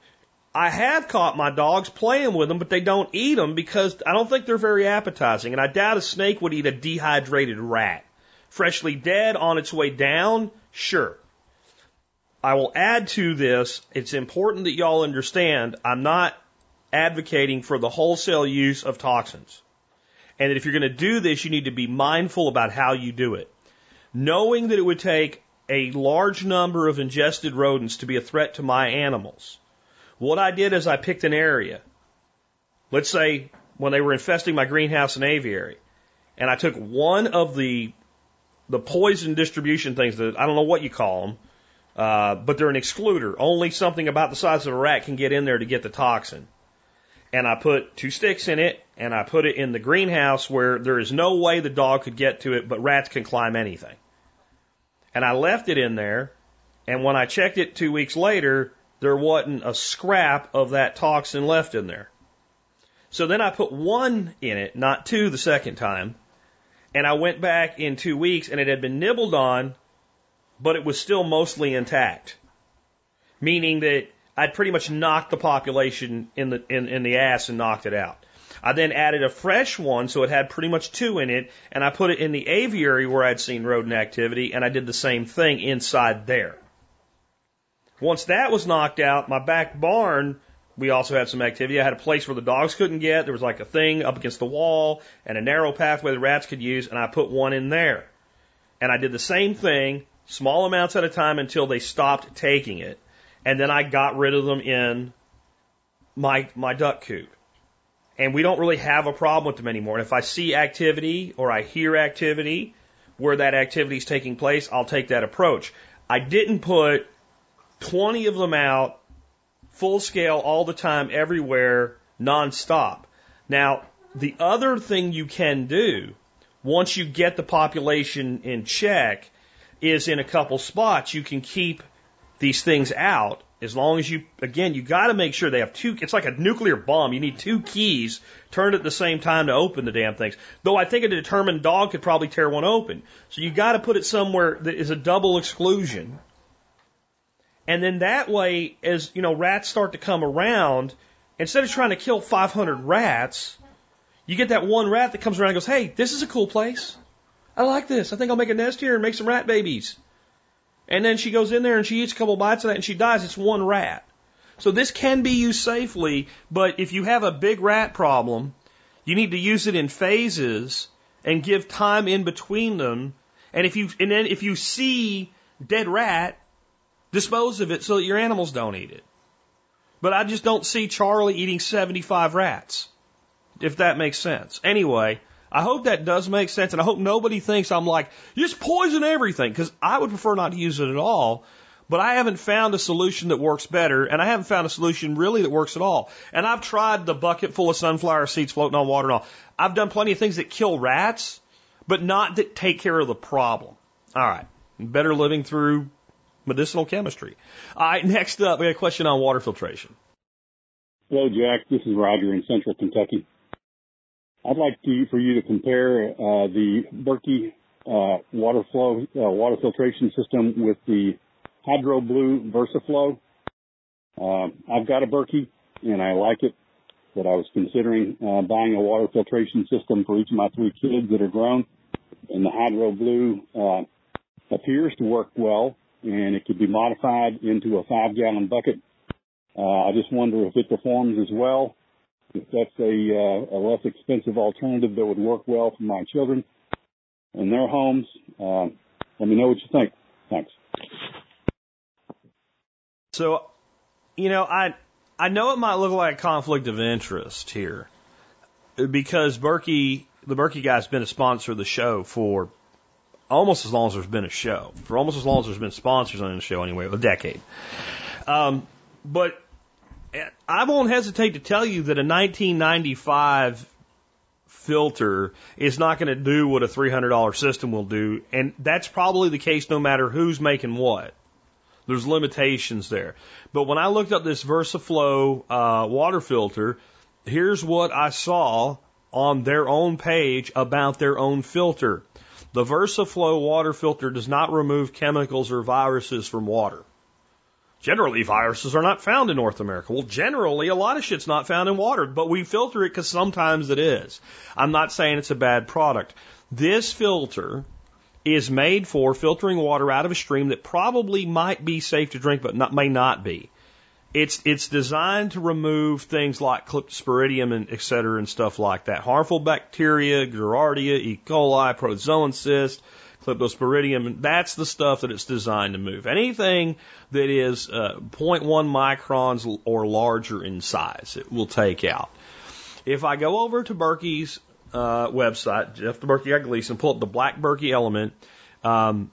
I have caught my dogs playing with them, but they don't eat them because I don't think they're very appetizing. And I doubt a snake would eat a dehydrated rat. Freshly dead on its way down, sure. I will add to this, it's important that y'all understand I'm not advocating for the wholesale use of toxins. And that if you're going to do this, you need to be mindful about how you do it. Knowing that it would take a large number of ingested rodents to be a threat to my animals, what I did is I picked an area. Let's say when they were infesting my greenhouse and aviary, and I took one of the the poison distribution things that I don't know what you call them, uh, but they're an excluder. Only something about the size of a rat can get in there to get the toxin. And I put two sticks in it, and I put it in the greenhouse where there is no way the dog could get to it, but rats can climb anything. And I left it in there, and when I checked it two weeks later, there wasn't a scrap of that toxin left in there. So then I put one in it, not two the second time, and I went back in two weeks and it had been nibbled on but it was still mostly intact. Meaning that I'd pretty much knocked the population in the in, in the ass and knocked it out. I then added a fresh one, so it had pretty much two in it, and I put it in the aviary where I'd seen rodent activity, and I did the same thing inside there. Once that was knocked out, my back barn, we also had some activity. I had a place where the dogs couldn't get. There was like a thing up against the wall and a narrow pathway the rats could use, and I put one in there. And I did the same thing small amounts at a time until they stopped taking it. And then I got rid of them in my, my duck coop. And we don't really have a problem with them anymore. And if I see activity or I hear activity where that activity is taking place, I'll take that approach. I didn't put 20 of them out full scale all the time, everywhere, nonstop. Now, the other thing you can do once you get the population in check is in a couple spots you can keep these things out. As long as you again you got to make sure they have two it's like a nuclear bomb. You need two keys turned at the same time to open the damn things. Though i think a determined dog could probably tear one open. So you got to put it somewhere that is a double exclusion and then that way as you know rats start to come around instead of trying to kill 500 rats you get that one rat that comes around and goes hey this is a cool place I like this. I think I'll make a nest here and make some rat babies. And then she goes in there and she eats a couple bites of that and she dies. It's one rat. So this can be used safely, but if you have a big rat problem, you need to use it in phases and give time in between them. And if you and then if you see dead rat, dispose of it so that your animals don't eat it. But I just don't see Charlie eating 75 rats. If that makes sense. Anyway, I hope that does make sense, and I hope nobody thinks I'm like, just poison everything, because I would prefer not to use it at all. But I haven't found a solution that works better, and I haven't found a solution really that works at all. And I've tried the bucket full of sunflower seeds floating on water and all. I've done plenty of things that kill rats, but not that take care of the problem. All right. Better living through medicinal chemistry. All right. Next up, we got a question on water filtration. Hello, Jack. This is Roger in Central Kentucky. I'd like to, for you to compare uh, the Berkey uh, water flow uh, water filtration system with the Hydro Blue VersaFlow. Uh, I've got a Berkey and I like it, but I was considering uh, buying a water filtration system for each of my three kids that are grown. And the Hydro Blue uh, appears to work well, and it could be modified into a five-gallon bucket. Uh, I just wonder if it performs as well if that's a, uh, a less expensive alternative that would work well for my children in their homes, uh, let me know what you think. Thanks. So, you know, I I know it might look like a conflict of interest here. because Berkey, the Berkey guy's been a sponsor of the show for almost as long as there's been a show, for almost as long as there's been sponsors on the show anyway, a decade. Um, but I won't hesitate to tell you that a 1995 filter is not going to do what a $300 system will do. And that's probably the case no matter who's making what. There's limitations there. But when I looked up this VersaFlow uh, water filter, here's what I saw on their own page about their own filter. The VersaFlow water filter does not remove chemicals or viruses from water. Generally, viruses are not found in North America. Well, generally, a lot of shit's not found in water, but we filter it because sometimes it is. I'm not saying it's a bad product. This filter is made for filtering water out of a stream that probably might be safe to drink, but not, may not be. It's it's designed to remove things like Cryptosporidium and et cetera and stuff like that. Harmful bacteria, Giardia, E. coli, protozoan cyst, Cryptosporidium. That's the stuff that it's designed to move. Anything that is uh, 0.1 microns or larger in size, it will take out. If I go over to Berkey's uh, website, Jeff the Berkey guy Gleason, pull up the Black Berkey element, um,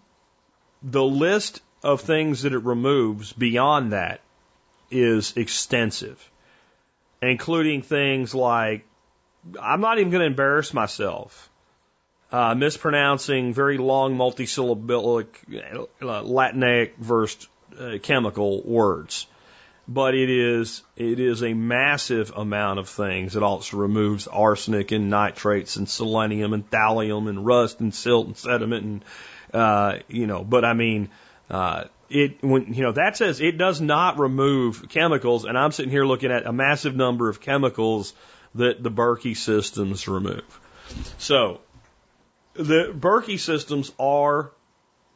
the list of things that it removes beyond that is extensive, including things like I'm not even going to embarrass myself uh, mispronouncing very long multisyllabic uh, Latinate versed uh, chemical words. But it is it is a massive amount of things. It also removes arsenic and nitrates and selenium and thallium and rust and silt and sediment and uh, you know. But I mean, uh, it when you know that says it does not remove chemicals, and I'm sitting here looking at a massive number of chemicals that the Berkey systems remove. So the Berkey systems are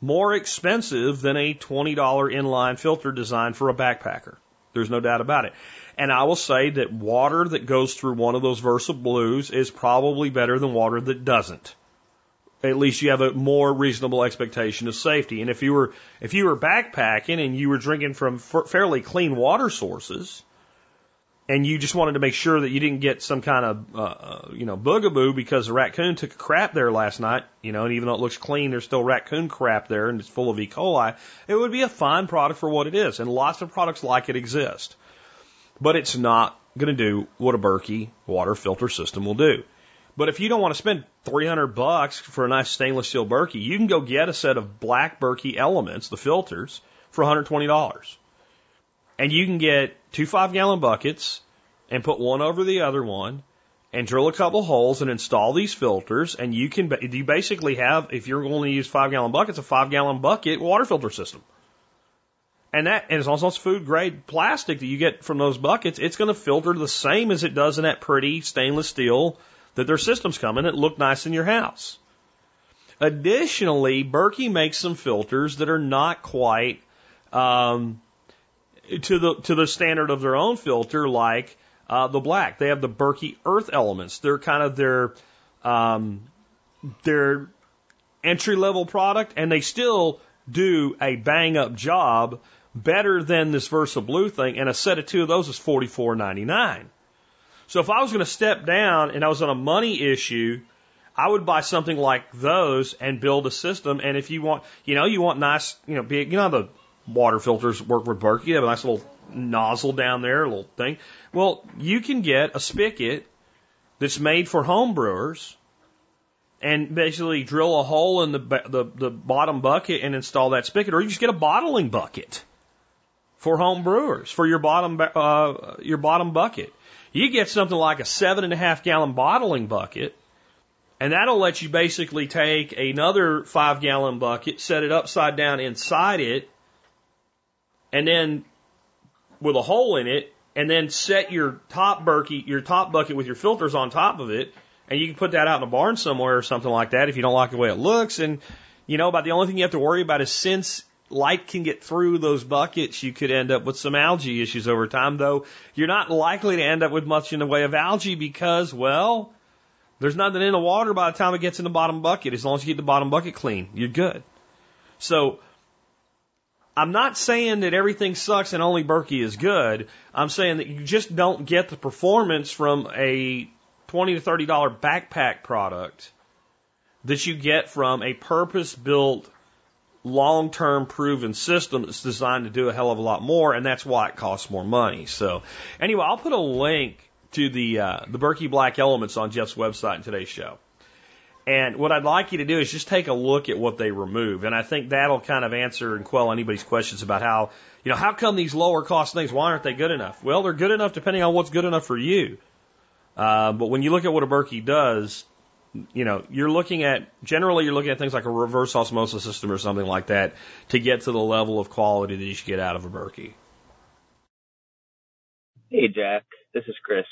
more expensive than a $20 inline filter designed for a backpacker. There's no doubt about it. And I will say that water that goes through one of those Versa Blues is probably better than water that doesn't. At least you have a more reasonable expectation of safety. And if you were if you were backpacking and you were drinking from fairly clean water sources, and you just wanted to make sure that you didn't get some kind of, uh, uh, you know, boogaboo because the raccoon took a crap there last night, you know, and even though it looks clean, there's still raccoon crap there and it's full of E. coli. It would be a fine product for what it is, and lots of products like it exist. But it's not going to do what a Berkey water filter system will do. But if you don't want to spend 300 bucks for a nice stainless steel Berkey, you can go get a set of black Berkey elements, the filters, for $120. And you can get two five gallon buckets and put one over the other one and drill a couple holes and install these filters. And you can, you basically have, if you're going to use five gallon buckets, a five gallon bucket water filter system. And that, and as long as it's food grade plastic that you get from those buckets, it's going to filter the same as it does in that pretty stainless steel that their systems come in that look nice in your house. Additionally, Berkey makes some filters that are not quite um, to the to the standard of their own filter, like uh, the black. They have the Berkey Earth elements. They're kind of their um, their entry level product, and they still do a bang up job better than this Versa Blue thing. And a set of two of those is forty four ninety nine. So if I was going to step down and I was on a money issue, I would buy something like those and build a system. And if you want, you know, you want nice, you know, big, you know, the water filters work with Berkey. You have a nice little nozzle down there, a little thing. Well, you can get a spigot that's made for home brewers and basically drill a hole in the, the, the bottom bucket and install that spigot, or you just get a bottling bucket for home brewers for your bottom uh, your bottom bucket. You get something like a seven and a half gallon bottling bucket, and that'll let you basically take another five gallon bucket, set it upside down inside it, and then with a hole in it, and then set your top Berkey, your top bucket with your filters on top of it, and you can put that out in a barn somewhere or something like that if you don't like the way it looks. And you know, about the only thing you have to worry about is since light can get through those buckets, you could end up with some algae issues over time. Though you're not likely to end up with much in the way of algae because, well, there's nothing in the water by the time it gets in the bottom bucket. As long as you get the bottom bucket clean, you're good. So I'm not saying that everything sucks and only Berkey is good. I'm saying that you just don't get the performance from a twenty to thirty dollar backpack product that you get from a purpose built long term proven system that's designed to do a hell of a lot more, and that's why it costs more money. So, anyway, I'll put a link to the uh, the Berkey Black Elements on Jeff's website in today's show. And what I'd like you to do is just take a look at what they remove, and I think that'll kind of answer and quell anybody's questions about how you know how come these lower cost things why aren't they good enough? Well, they're good enough depending on what's good enough for you. Uh, but when you look at what a Berkey does, you know, you're looking at generally you're looking at things like a reverse osmosis system or something like that to get to the level of quality that you should get out of a Berkey. Hey Jack, this is Chris.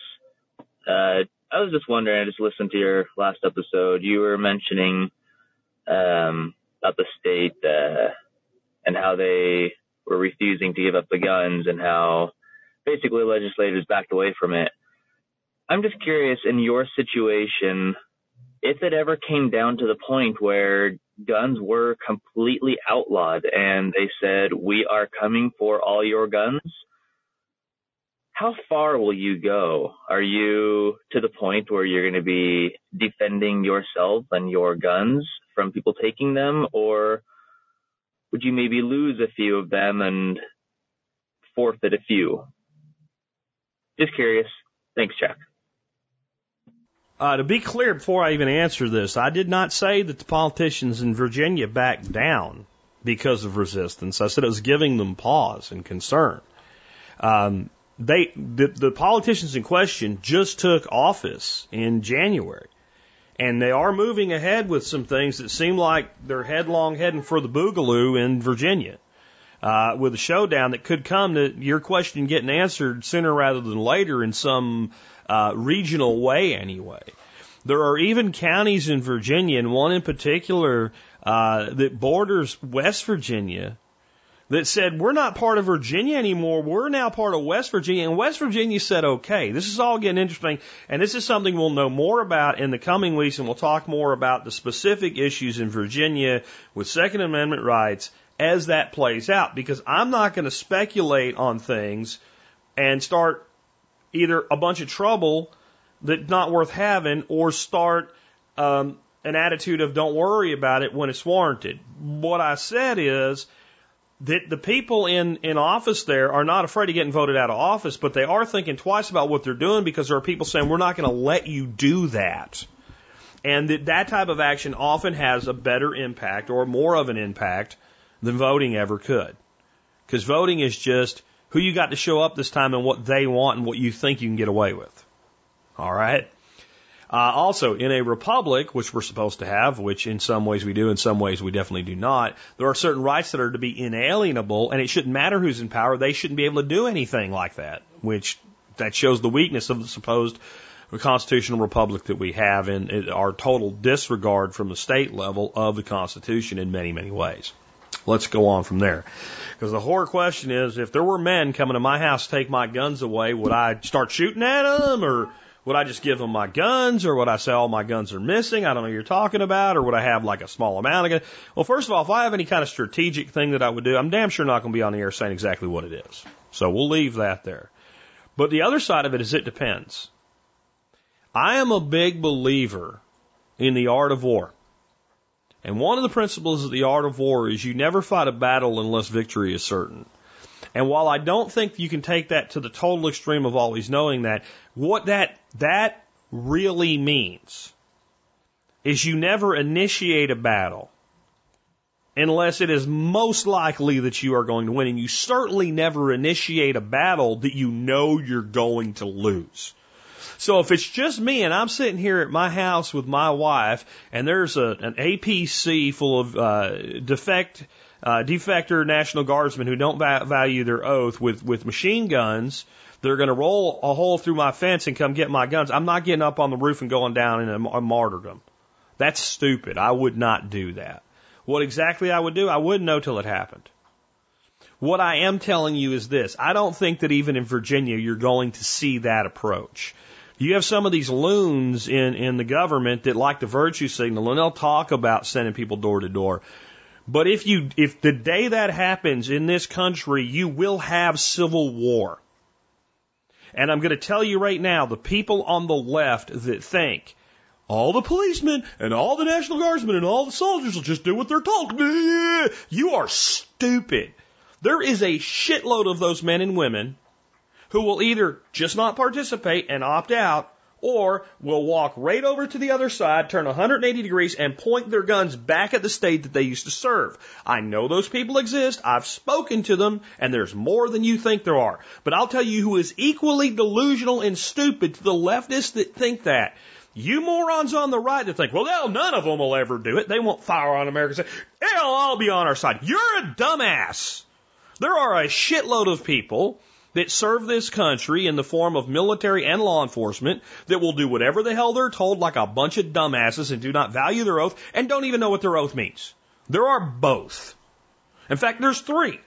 Uh, I was just wondering. I just listened to your last episode. You were mentioning um, about the state uh, and how they were refusing to give up the guns and how basically legislators backed away from it. I'm just curious in your situation, if it ever came down to the point where guns were completely outlawed and they said, we are coming for all your guns, how far will you go? Are you to the point where you're going to be defending yourself and your guns from people taking them or would you maybe lose a few of them and forfeit a few? Just curious. Thanks, Jack. Uh, to be clear, before I even answer this, I did not say that the politicians in Virginia backed down because of resistance. I said it was giving them pause and concern. Um, they, the, the politicians in question just took office in January. And they are moving ahead with some things that seem like they're headlong heading for the boogaloo in Virginia. Uh, with a showdown that could come to your question getting answered sooner rather than later in some uh, regional way anyway. There are even counties in Virginia, and one in particular uh, that borders West Virginia, that said, We're not part of Virginia anymore. We're now part of West Virginia. And West Virginia said, Okay. This is all getting interesting. And this is something we'll know more about in the coming weeks. And we'll talk more about the specific issues in Virginia with Second Amendment rights as that plays out. Because I'm not going to speculate on things and start either a bunch of trouble that's not worth having or start um, an attitude of don't worry about it when it's warranted. What I said is that the people in, in office there are not afraid of getting voted out of office, but they are thinking twice about what they're doing because there are people saying, we're not going to let you do that. And that, that type of action often has a better impact or more of an impact than voting ever could. Because voting is just who you got to show up this time and what they want and what you think you can get away with. All right. Uh, also, in a republic, which we're supposed to have, which in some ways we do, in some ways we definitely do not, there are certain rights that are to be inalienable, and it shouldn't matter who's in power. They shouldn't be able to do anything like that, which that shows the weakness of the supposed constitutional republic that we have and our total disregard from the state level of the Constitution in many, many ways. Let's go on from there. Because the horror question is, if there were men coming to my house to take my guns away, would I start shooting at them or would I just give them my guns or would I say all my guns are missing? I don't know what you're talking about. Or would I have like a small amount of guns? Well, first of all, if I have any kind of strategic thing that I would do, I'm damn sure not going to be on the air saying exactly what it is. So we'll leave that there. But the other side of it is it depends. I am a big believer in the art of war. And one of the principles of the art of war is you never fight a battle unless victory is certain. And while I don't think you can take that to the total extreme of always knowing that, what that, that really means is you never initiate a battle unless it is most likely that you are going to win. And you certainly never initiate a battle that you know you're going to lose. So if it's just me and I'm sitting here at my house with my wife and there's a, an APC full of uh, defect uh, defector National Guardsmen who don't va- value their oath with with machine guns, they're going to roll a hole through my fence and come get my guns. I'm not getting up on the roof and going down in a, a martyrdom. That's stupid. I would not do that. What exactly I would do, I wouldn't know till it happened. What I am telling you is this. I don't think that even in Virginia you're going to see that approach. You have some of these loons in, in the government that like the virtue signal and they'll talk about sending people door to door. But if you, if the day that happens in this country, you will have civil war. And I'm going to tell you right now, the people on the left that think all the policemen and all the National Guardsmen and all the soldiers will just do what they're told. You are stupid. There is a shitload of those men and women who will either just not participate and opt out or will walk right over to the other side, turn 180 degrees, and point their guns back at the state that they used to serve. I know those people exist. I've spoken to them, and there's more than you think there are. But I'll tell you who is equally delusional and stupid to the leftists that think that. You morons on the right that think, well, hell, none of them will ever do it. They won't fire on America. Say, hell, I'll be on our side. You're a dumbass. There are a shitload of people that serve this country in the form of military and law enforcement that will do whatever the hell they're told like a bunch of dumbasses and do not value their oath and don't even know what their oath means. There are both. In fact, there's three.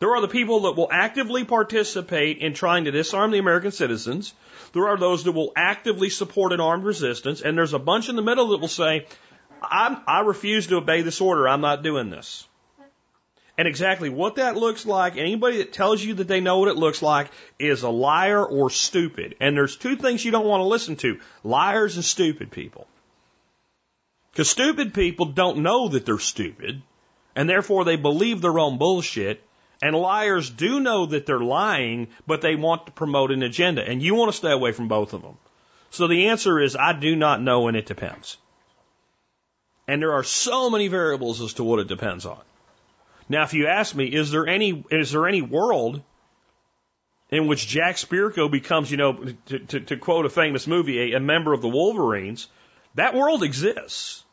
There are the people that will actively participate in trying to disarm the American citizens. There are those that will actively support an armed resistance. And there's a bunch in the middle that will say, i refuse to obey this order. I'm not doing this. And exactly what that looks like, anybody that tells you that they know what it looks like is a liar or stupid. And there's two things you don't want to listen to liars and stupid people. Because stupid people don't know that they're stupid, and therefore they believe their own bullshit. And liars do know that they're lying, but they want to promote an agenda. And you want to stay away from both of them. So the answer is I do not know, and it depends. And there are so many variables as to what it depends on. Now, if you ask me, is there any is there any world in which Jack Spirko becomes, you know, to, to, to quote a famous movie, a, a member of the Wolverines? That world exists.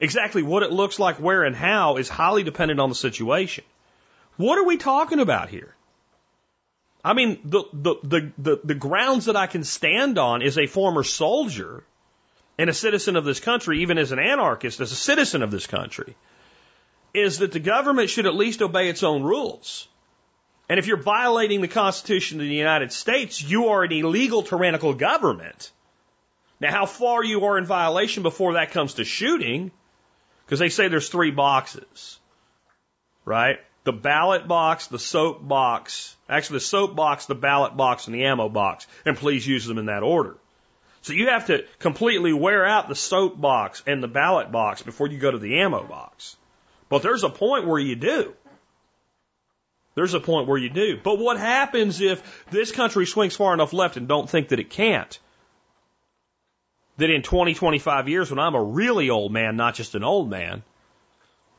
Exactly what it looks like, where, and how is highly dependent on the situation. What are we talking about here? I mean, the, the, the, the, the grounds that I can stand on is a former soldier and a citizen of this country, even as an anarchist, as a citizen of this country is that the government should at least obey its own rules. And if you're violating the Constitution of the United States, you are an illegal tyrannical government. Now, how far you are in violation before that comes to shooting, because they say there's three boxes, right? The ballot box, the soap box, actually the soap box, the ballot box, and the ammo box. And please use them in that order. So you have to completely wear out the soap box and the ballot box before you go to the ammo box. But there's a point where you do. There's a point where you do. But what happens if this country swings far enough left and don't think that it can't? That in 20, 25 years, when I'm a really old man, not just an old man,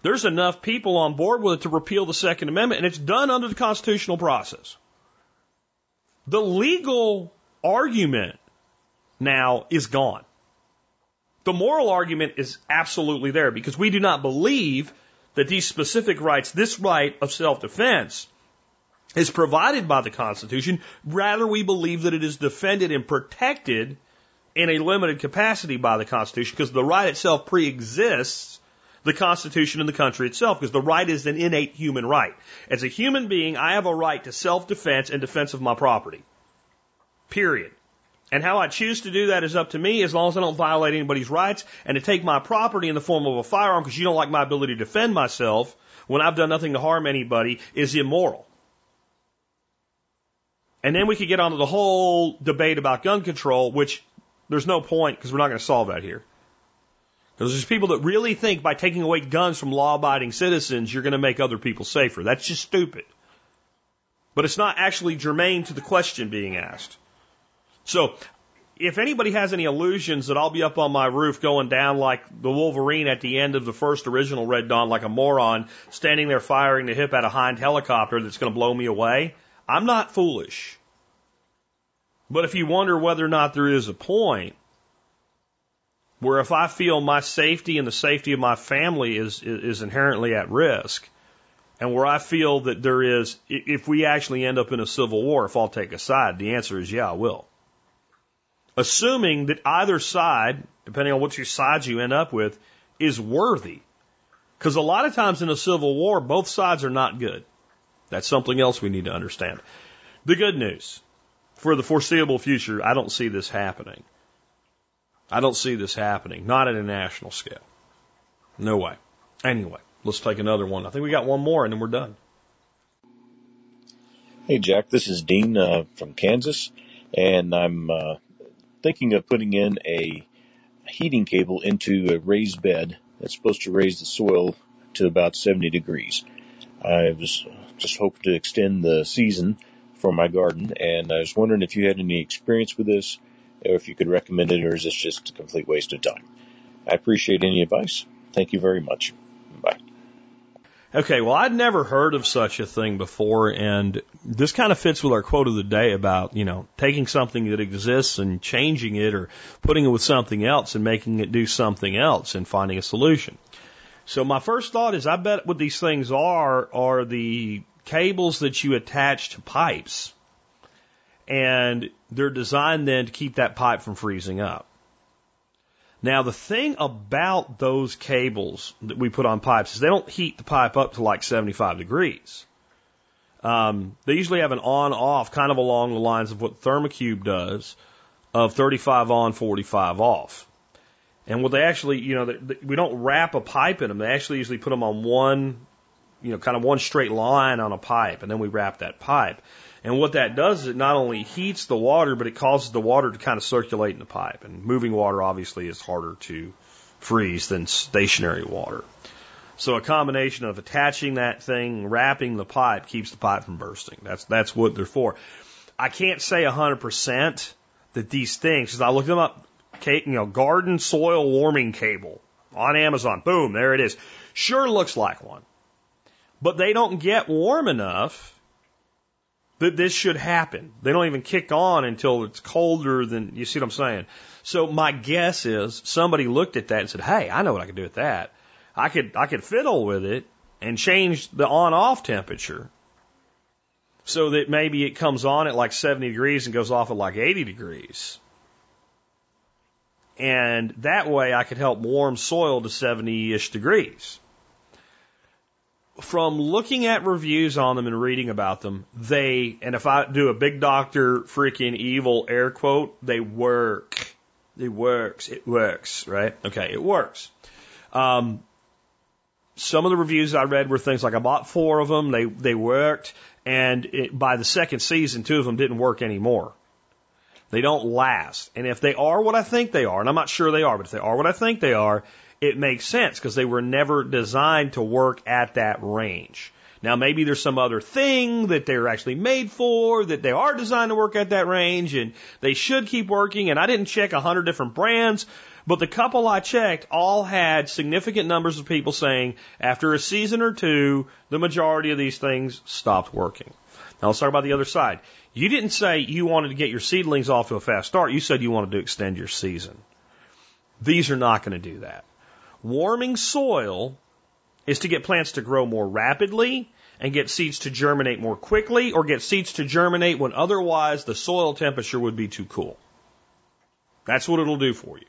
there's enough people on board with it to repeal the Second Amendment, and it's done under the constitutional process. The legal argument now is gone. The moral argument is absolutely there because we do not believe that these specific rights, this right of self-defense, is provided by the Constitution. Rather, we believe that it is defended and protected in a limited capacity by the Constitution because the right itself pre-exists the Constitution and the country itself because the right is an innate human right. As a human being, I have a right to self-defense and defense of my property. Period. And how I choose to do that is up to me as long as I don't violate anybody's rights. And to take my property in the form of a firearm because you don't like my ability to defend myself when I've done nothing to harm anybody is immoral. And then we could get onto the whole debate about gun control, which there's no point because we're not going to solve that here. Because there's people that really think by taking away guns from law abiding citizens, you're going to make other people safer. That's just stupid. But it's not actually germane to the question being asked. So if anybody has any illusions that I'll be up on my roof going down like the Wolverine at the end of the first original Red Dawn, like a moron, standing there firing the hip at a Hind helicopter that's going to blow me away, I'm not foolish. But if you wonder whether or not there is a point where if I feel my safety and the safety of my family is, is inherently at risk, and where I feel that there is, if we actually end up in a civil war, if I'll take a side, the answer is yeah, I will assuming that either side, depending on which sides you end up with, is worthy. Because a lot of times in a civil war, both sides are not good. That's something else we need to understand. The good news for the foreseeable future, I don't see this happening. I don't see this happening, not at a national scale. No way. Anyway, let's take another one. I think we got one more and then we're done. Hey, Jack, this is Dean uh, from Kansas. and I'm uh, thinking of putting in a heating cable into a raised bed that's supposed to raise the soil to about 70 degrees. I was uh, just hoping to extend the season for my garden, and I was wondering if you had any experience with this, or if you could recommend it, or is this just a complete waste of time? I appreciate any advice. Thank you very much. Bye. Okay, well, I'd never heard of such a thing before, and this kind of fits with our quote of the day about, you know, taking something that exists and changing it or putting it with something else and making it do something else and finding a solution. So my first thought is I bet what these things are are the cables that you attach to pipes. And they're designed then to keep that pipe from freezing up. Now, the thing about those cables that we put on pipes is they don't heat the pipe up to like 75 degrees. Um, they usually have an on off, kind of along the lines of what Thermocube does, of 35 on, 45 off. And what they actually, you know, they, they, we don't wrap a pipe in them. They actually usually put them on one, you know, kind of one straight line on a pipe, and then we wrap that pipe. And what that does is it not only heats the water, but it causes the water to kind of circulate in the pipe. And moving water obviously is harder to freeze than stationary water. So a combination of attaching that thing, wrapping the pipe keeps the pipe from bursting. That's that's what they're for. I can't say 100% that these things, because I looked them up, you know, garden soil warming cable on Amazon. Boom, there it is. Sure looks like one. But they don't get warm enough that this should happen. They don't even kick on until it's colder than, you see what I'm saying? So my guess is somebody looked at that and said, hey, I know what I could do with that. I could, I could fiddle with it and change the on off temperature so that maybe it comes on at like 70 degrees and goes off at like 80 degrees. And that way I could help warm soil to 70 ish degrees from looking at reviews on them and reading about them, they, and if I do a big doctor freaking evil air quote, they work. It works. It works, right? Okay, it works. Um, some of the reviews I read were things like I bought four of them, they, they worked, and it, by the second season, two of them didn't work anymore. They don't last. And if they are what I think they are, and I'm not sure they are, but if they are what I think they are, it makes sense because they were never designed to work at that range. Now, maybe there's some other thing that they're actually made for, that they are designed to work at that range, and they should keep working. And I didn't check a hundred different brands, but the couple I checked all had significant numbers of people saying after a season or two, the majority of these things stopped working. Now, let's talk about the other side. You didn't say you wanted to get your seedlings off to a fast start. You said you wanted to extend your season. These are not going to do that. Warming soil is to get plants to grow more rapidly and get seeds to germinate more quickly or get seeds to germinate when otherwise the soil temperature would be too cool. That's what it'll do for you.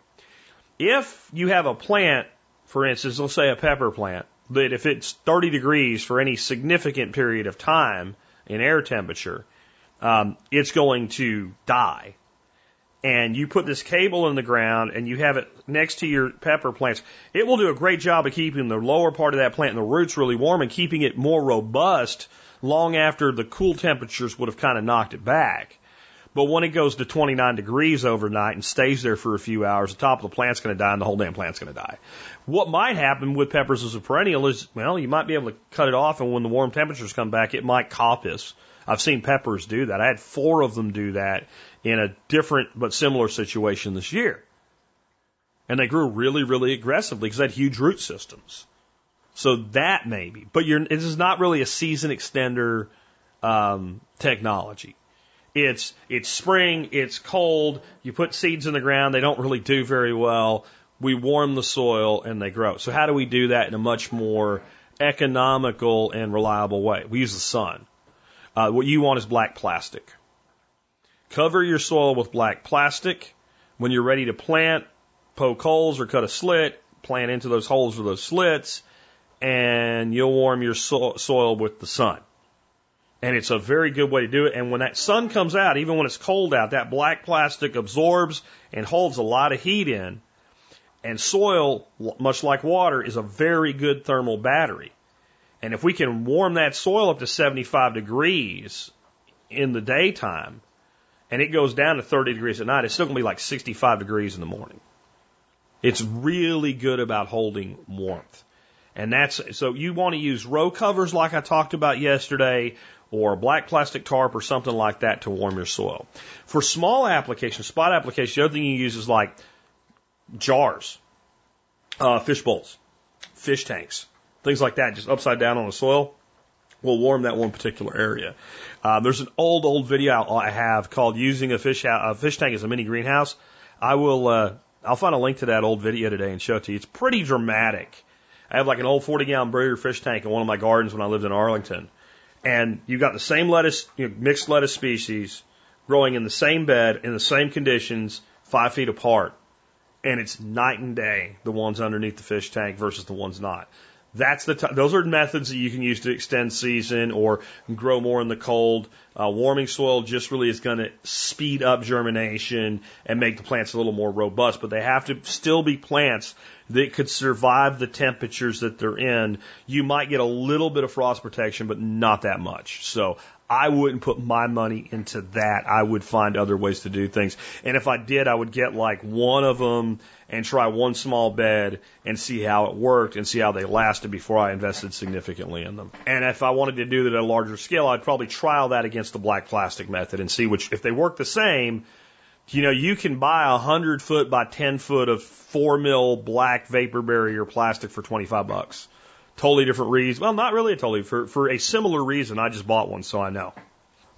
If you have a plant, for instance, let's say a pepper plant, that if it's 30 degrees for any significant period of time in air temperature, um, it's going to die and you put this cable in the ground and you have it next to your pepper plants, it will do a great job of keeping the lower part of that plant and the roots really warm and keeping it more robust long after the cool temperatures would have kind of knocked it back. But when it goes to 29 degrees overnight and stays there for a few hours, the top of the plant's going to die and the whole damn plant's going to die. What might happen with peppers as a perennial is, well, you might be able to cut it off and when the warm temperatures come back, it might coppice. I've seen peppers do that. I had four of them do that in a different but similar situation this year. And they grew really, really aggressively because they had huge root systems. So that maybe, but you're, this is not really a season extender um, technology. It's it's spring, it's cold. You put seeds in the ground, they don't really do very well. We warm the soil and they grow. So how do we do that in a much more economical and reliable way? We use the sun. Uh, what you want is black plastic. Cover your soil with black plastic. When you're ready to plant, poke holes or cut a slit, plant into those holes or those slits, and you'll warm your so soil with the sun. And it's a very good way to do it. And when that sun comes out, even when it's cold out, that black plastic absorbs and holds a lot of heat in. And soil, much like water, is a very good thermal battery. And if we can warm that soil up to 75 degrees in the daytime, and it goes down to 30 degrees at night, it's still going to be like 65 degrees in the morning. It's really good about holding warmth. And that's, so you want to use row covers like I talked about yesterday, or black plastic tarp or something like that to warm your soil. For small applications, spot applications, the other thing you use is like jars, uh, fish bowls, fish tanks, things like that, just upside down on the soil will warm that one particular area. Uh, there's an old, old video I have called "Using a Fish a Fish Tank as a Mini Greenhouse." I will, uh, I'll find a link to that old video today and show it to you. It's pretty dramatic. I have like an old 40 gallon breeder fish tank in one of my gardens when I lived in Arlington, and you've got the same lettuce, you know, mixed lettuce species, growing in the same bed in the same conditions, five feet apart, and it's night and day the ones underneath the fish tank versus the ones not. That's the t- those are methods that you can use to extend season or grow more in the cold. Uh, warming soil just really is going to speed up germination and make the plants a little more robust, but they have to still be plants that could survive the temperatures that they're in. You might get a little bit of frost protection, but not that much. So I wouldn't put my money into that. I would find other ways to do things. And if I did, I would get like one of them and try one small bed and see how it worked and see how they lasted before I invested significantly in them. And if I wanted to do that at a larger scale, I'd probably trial that against the black plastic method and see which, if they work the same, you know, you can buy a hundred foot by 10 foot of four mil black vapor barrier plastic for 25 bucks. Totally different reason. Well, not really a totally, for, for a similar reason. I just bought one, so I know.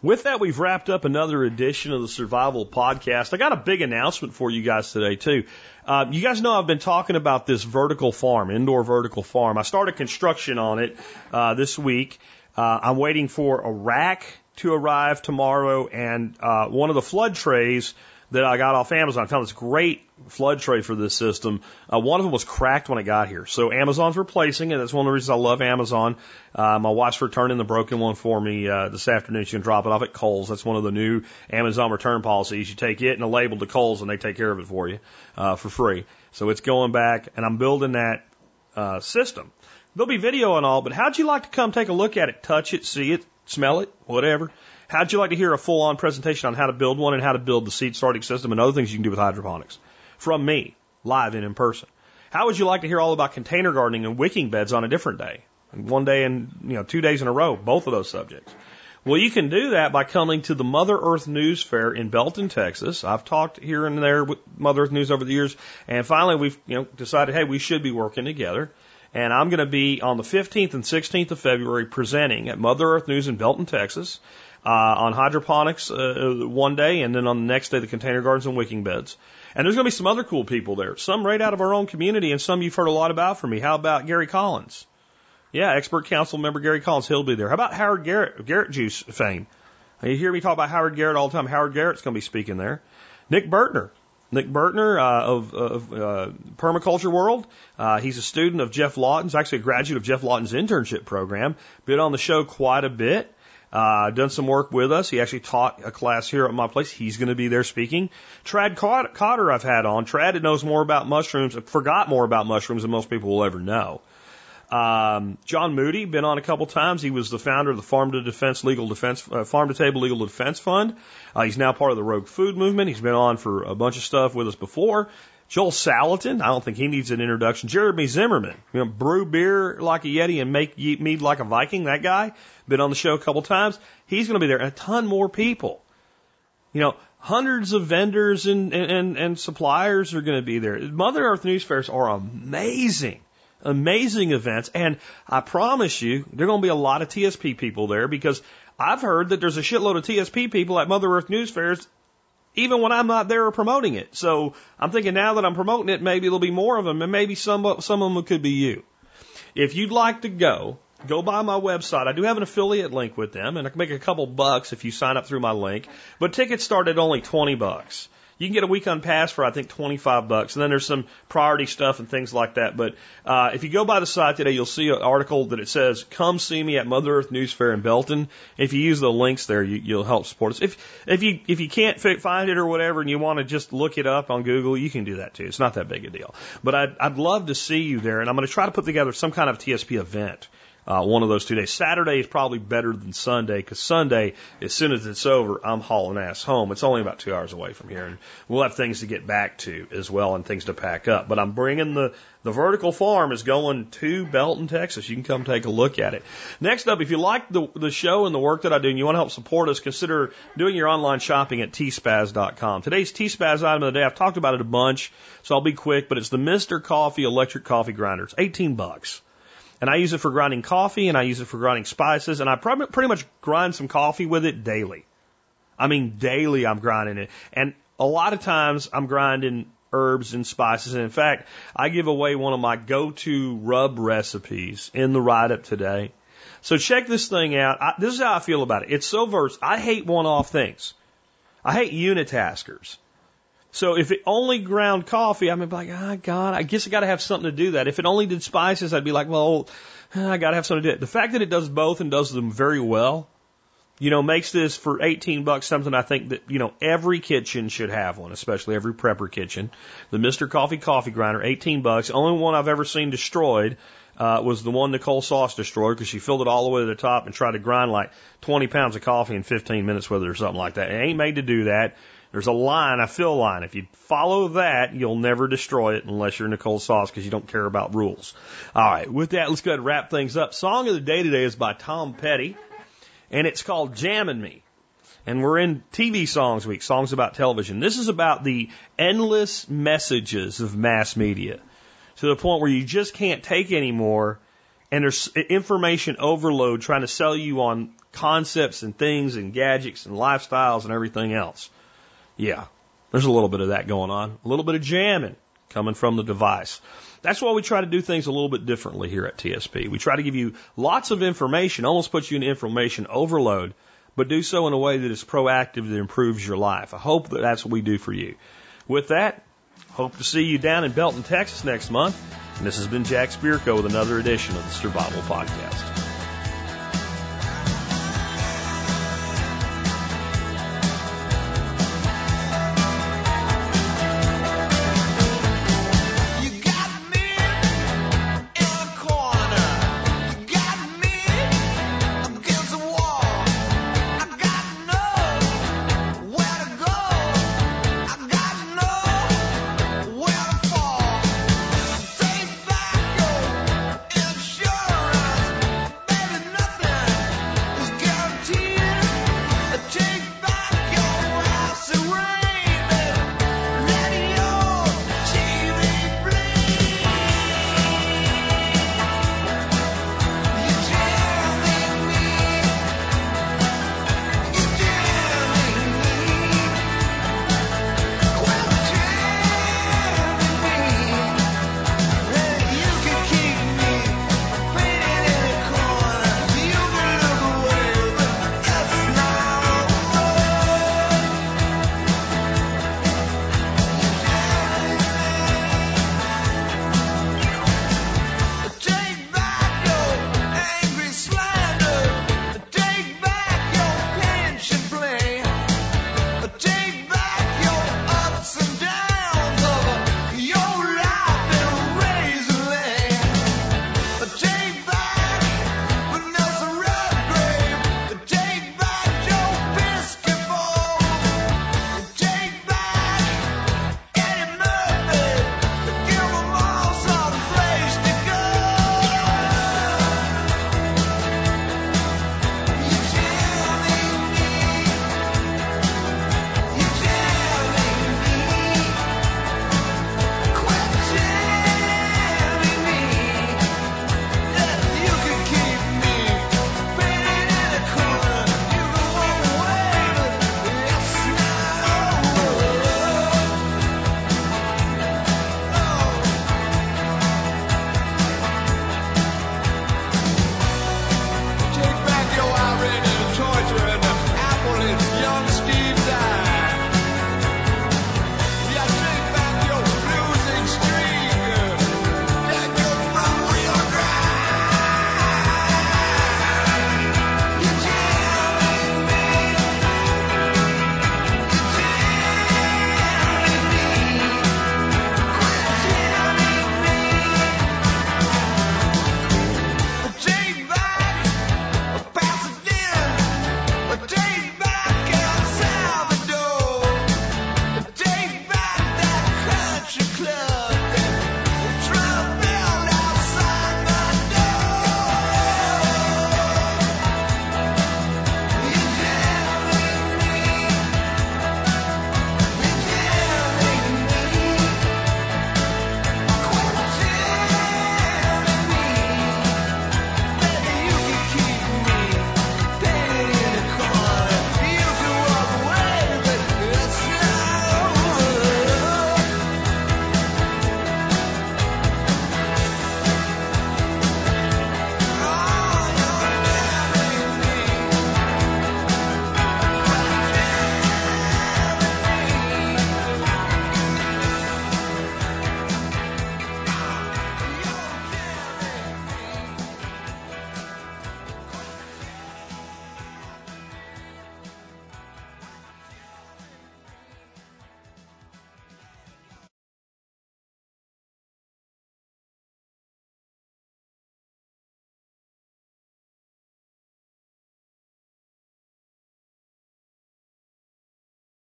With that, we've wrapped up another edition of the Survival Podcast. I got a big announcement for you guys today, too. Uh, you guys know I've been talking about this vertical farm, indoor vertical farm. I started construction on it uh, this week. Uh, I'm waiting for a rack to arrive tomorrow and uh, one of the flood trays that I got off Amazon. I found this great flood tray for this system. Uh, one of them was cracked when I got here. So Amazon's replacing it. That's one of the reasons I love Amazon. Uh, my wife's returning the broken one for me uh, this afternoon. She can drop it off at Kohl's. That's one of the new Amazon return policies. You take it and a label to Kohl's and they take care of it for you uh, for free. So it's going back and I'm building that uh, system. There'll be video and all, but how'd you like to come take a look at it, touch it, see it, smell it, whatever? How'd you like to hear a full on presentation on how to build one and how to build the seed starting system and other things you can do with hydroponics? From me, live and in person. How would you like to hear all about container gardening and wicking beds on a different day? One day and, you know, two days in a row, both of those subjects. Well, you can do that by coming to the Mother Earth News Fair in Belton, Texas. I've talked here and there with Mother Earth News over the years, and finally we've, you know, decided, hey, we should be working together. And I'm going to be on the 15th and 16th of February presenting at Mother Earth News in Belton, Texas uh, on hydroponics uh, one day, and then on the next day, the container gardens and wicking beds. And there's going to be some other cool people there, some right out of our own community, and some you've heard a lot about from me. How about Gary Collins? Yeah, expert council member Gary Collins, he'll be there. How about Howard Garrett, Garrett Juice fame? You hear me talk about Howard Garrett all the time. Howard Garrett's going to be speaking there. Nick Burtner, Nick Burtner uh, of, of uh, Permaculture World. Uh, he's a student of Geoff Lawton's, actually a graduate of Geoff Lawton's internship program. Been on the show quite a bit. Uh, done some work with us. He actually taught a class here at my place. He's going to be there speaking. Tradd Cotter I've had on. Tradd knows more about mushrooms, forgot more about mushrooms than most people will ever know. Um, John Moody, been on a couple times. He was the founder of the Farm to Defense Legal Defense, uh, Farm to Table Legal Defense Fund. Uh, he's now part of the Rogue Food Movement. He's been on for a bunch of stuff with us before. Joel Salatin, I don't think he needs an introduction. Jereme Zimmerman, you know, brew beer like a Yeti and make mead like a Viking. That guy, been on the show a couple times. He's going to be there, and a ton more people. You know, hundreds of vendors and, and, and suppliers are going to be there. Mother Earth News Fairs are amazing, amazing events. And I promise you, there are going to be a lot of TSP people there because I've heard that there's a shitload of TSP people at Mother Earth News Fairs even when I'm not there promoting it. So I'm thinking now that I'm promoting it, maybe there'll be more of them, and maybe some some of them could be you. If you'd like to go, go by my website. I do have an affiliate link with them, and I can make a couple bucks if you sign up through my link. But tickets start at only twenty bucks. You can get a weekend pass for I think 25 bucks, and then there's some priority stuff and things like that. But uh, if you go by the site today, you'll see an article that it says "Come see me at Mother Earth News Fair in Belton." If you use the links there, you, you'll help support us. If if you if you can't find it or whatever, and you want to just look it up on Google, you can do that too. It's not that big a deal. But I'd I'd love to see you there, and I'm going to try to put together some kind of TSP event uh, one of those two days. Saturday is probably better than Sunday because Sunday, as soon as it's over, I'm hauling ass home. It's only about two hours away from here, and we'll have things to get back to as well and things to pack up. But I'm bringing the the vertical farm is going to Belton, Texas. You can come take a look at it. Next up, if you like the the show and the work that I do, and you want to help support us, consider doing your online shopping at tspaz.com. Today's tspaz item of the day, I've talked about it a bunch, so I'll be quick, but it's the Mr. Coffee electric coffee grinder. It's 18 bucks. And I use it for grinding coffee and I use it for grinding spices and I pretty much grind some coffee with it daily. I mean, daily I'm grinding it. And a lot of times I'm grinding herbs and spices. And in fact, I give away one of my go-to rub recipes in the write-up today. So check this thing out. I, this is how I feel about it. It's so versed. I hate one-off things. I hate unitaskers. So if it only ground coffee, I'd be like, oh God, I guess I got to have something to do that. If it only did spices, I'd be like, well, I got to have something to do it. The fact that it does both and does them very well, you know, makes this for 18 bucks something I think that, you know, every kitchen should have one, especially every prepper kitchen. The Mr. Coffee coffee grinder, 18 bucks. Only one I've ever seen destroyed uh, was the one Nicole Sauce destroyed because she filled it all the way to the top and tried to grind like 20 pounds of coffee in 15 minutes with it or something like that. It ain't made to do that. There's a line, a fill line. If you follow that, you'll never destroy it unless you're Nicole Sauce because you don't care about rules. All right, with that, let's go ahead and wrap things up. Song of the day today is by Tom Petty, and it's called Jammin' Me. And we're in TV songs week, songs about television. This is about the endless messages of mass media to the point where you just can't take anymore and there's information overload trying to sell you on concepts and things and gadgets and lifestyles and everything else. Yeah, there's a little bit of that going on, a little bit of jamming coming from the device. That's why we try to do things a little bit differently here at TSP. We try to give you lots of information, almost put you in information overload, but do so in a way that is proactive that improves your life. I hope that that's what we do for you. With that, hope to see you down in Belton, Texas next month. And this has been Jack Spirko with another edition of the Survival Podcast.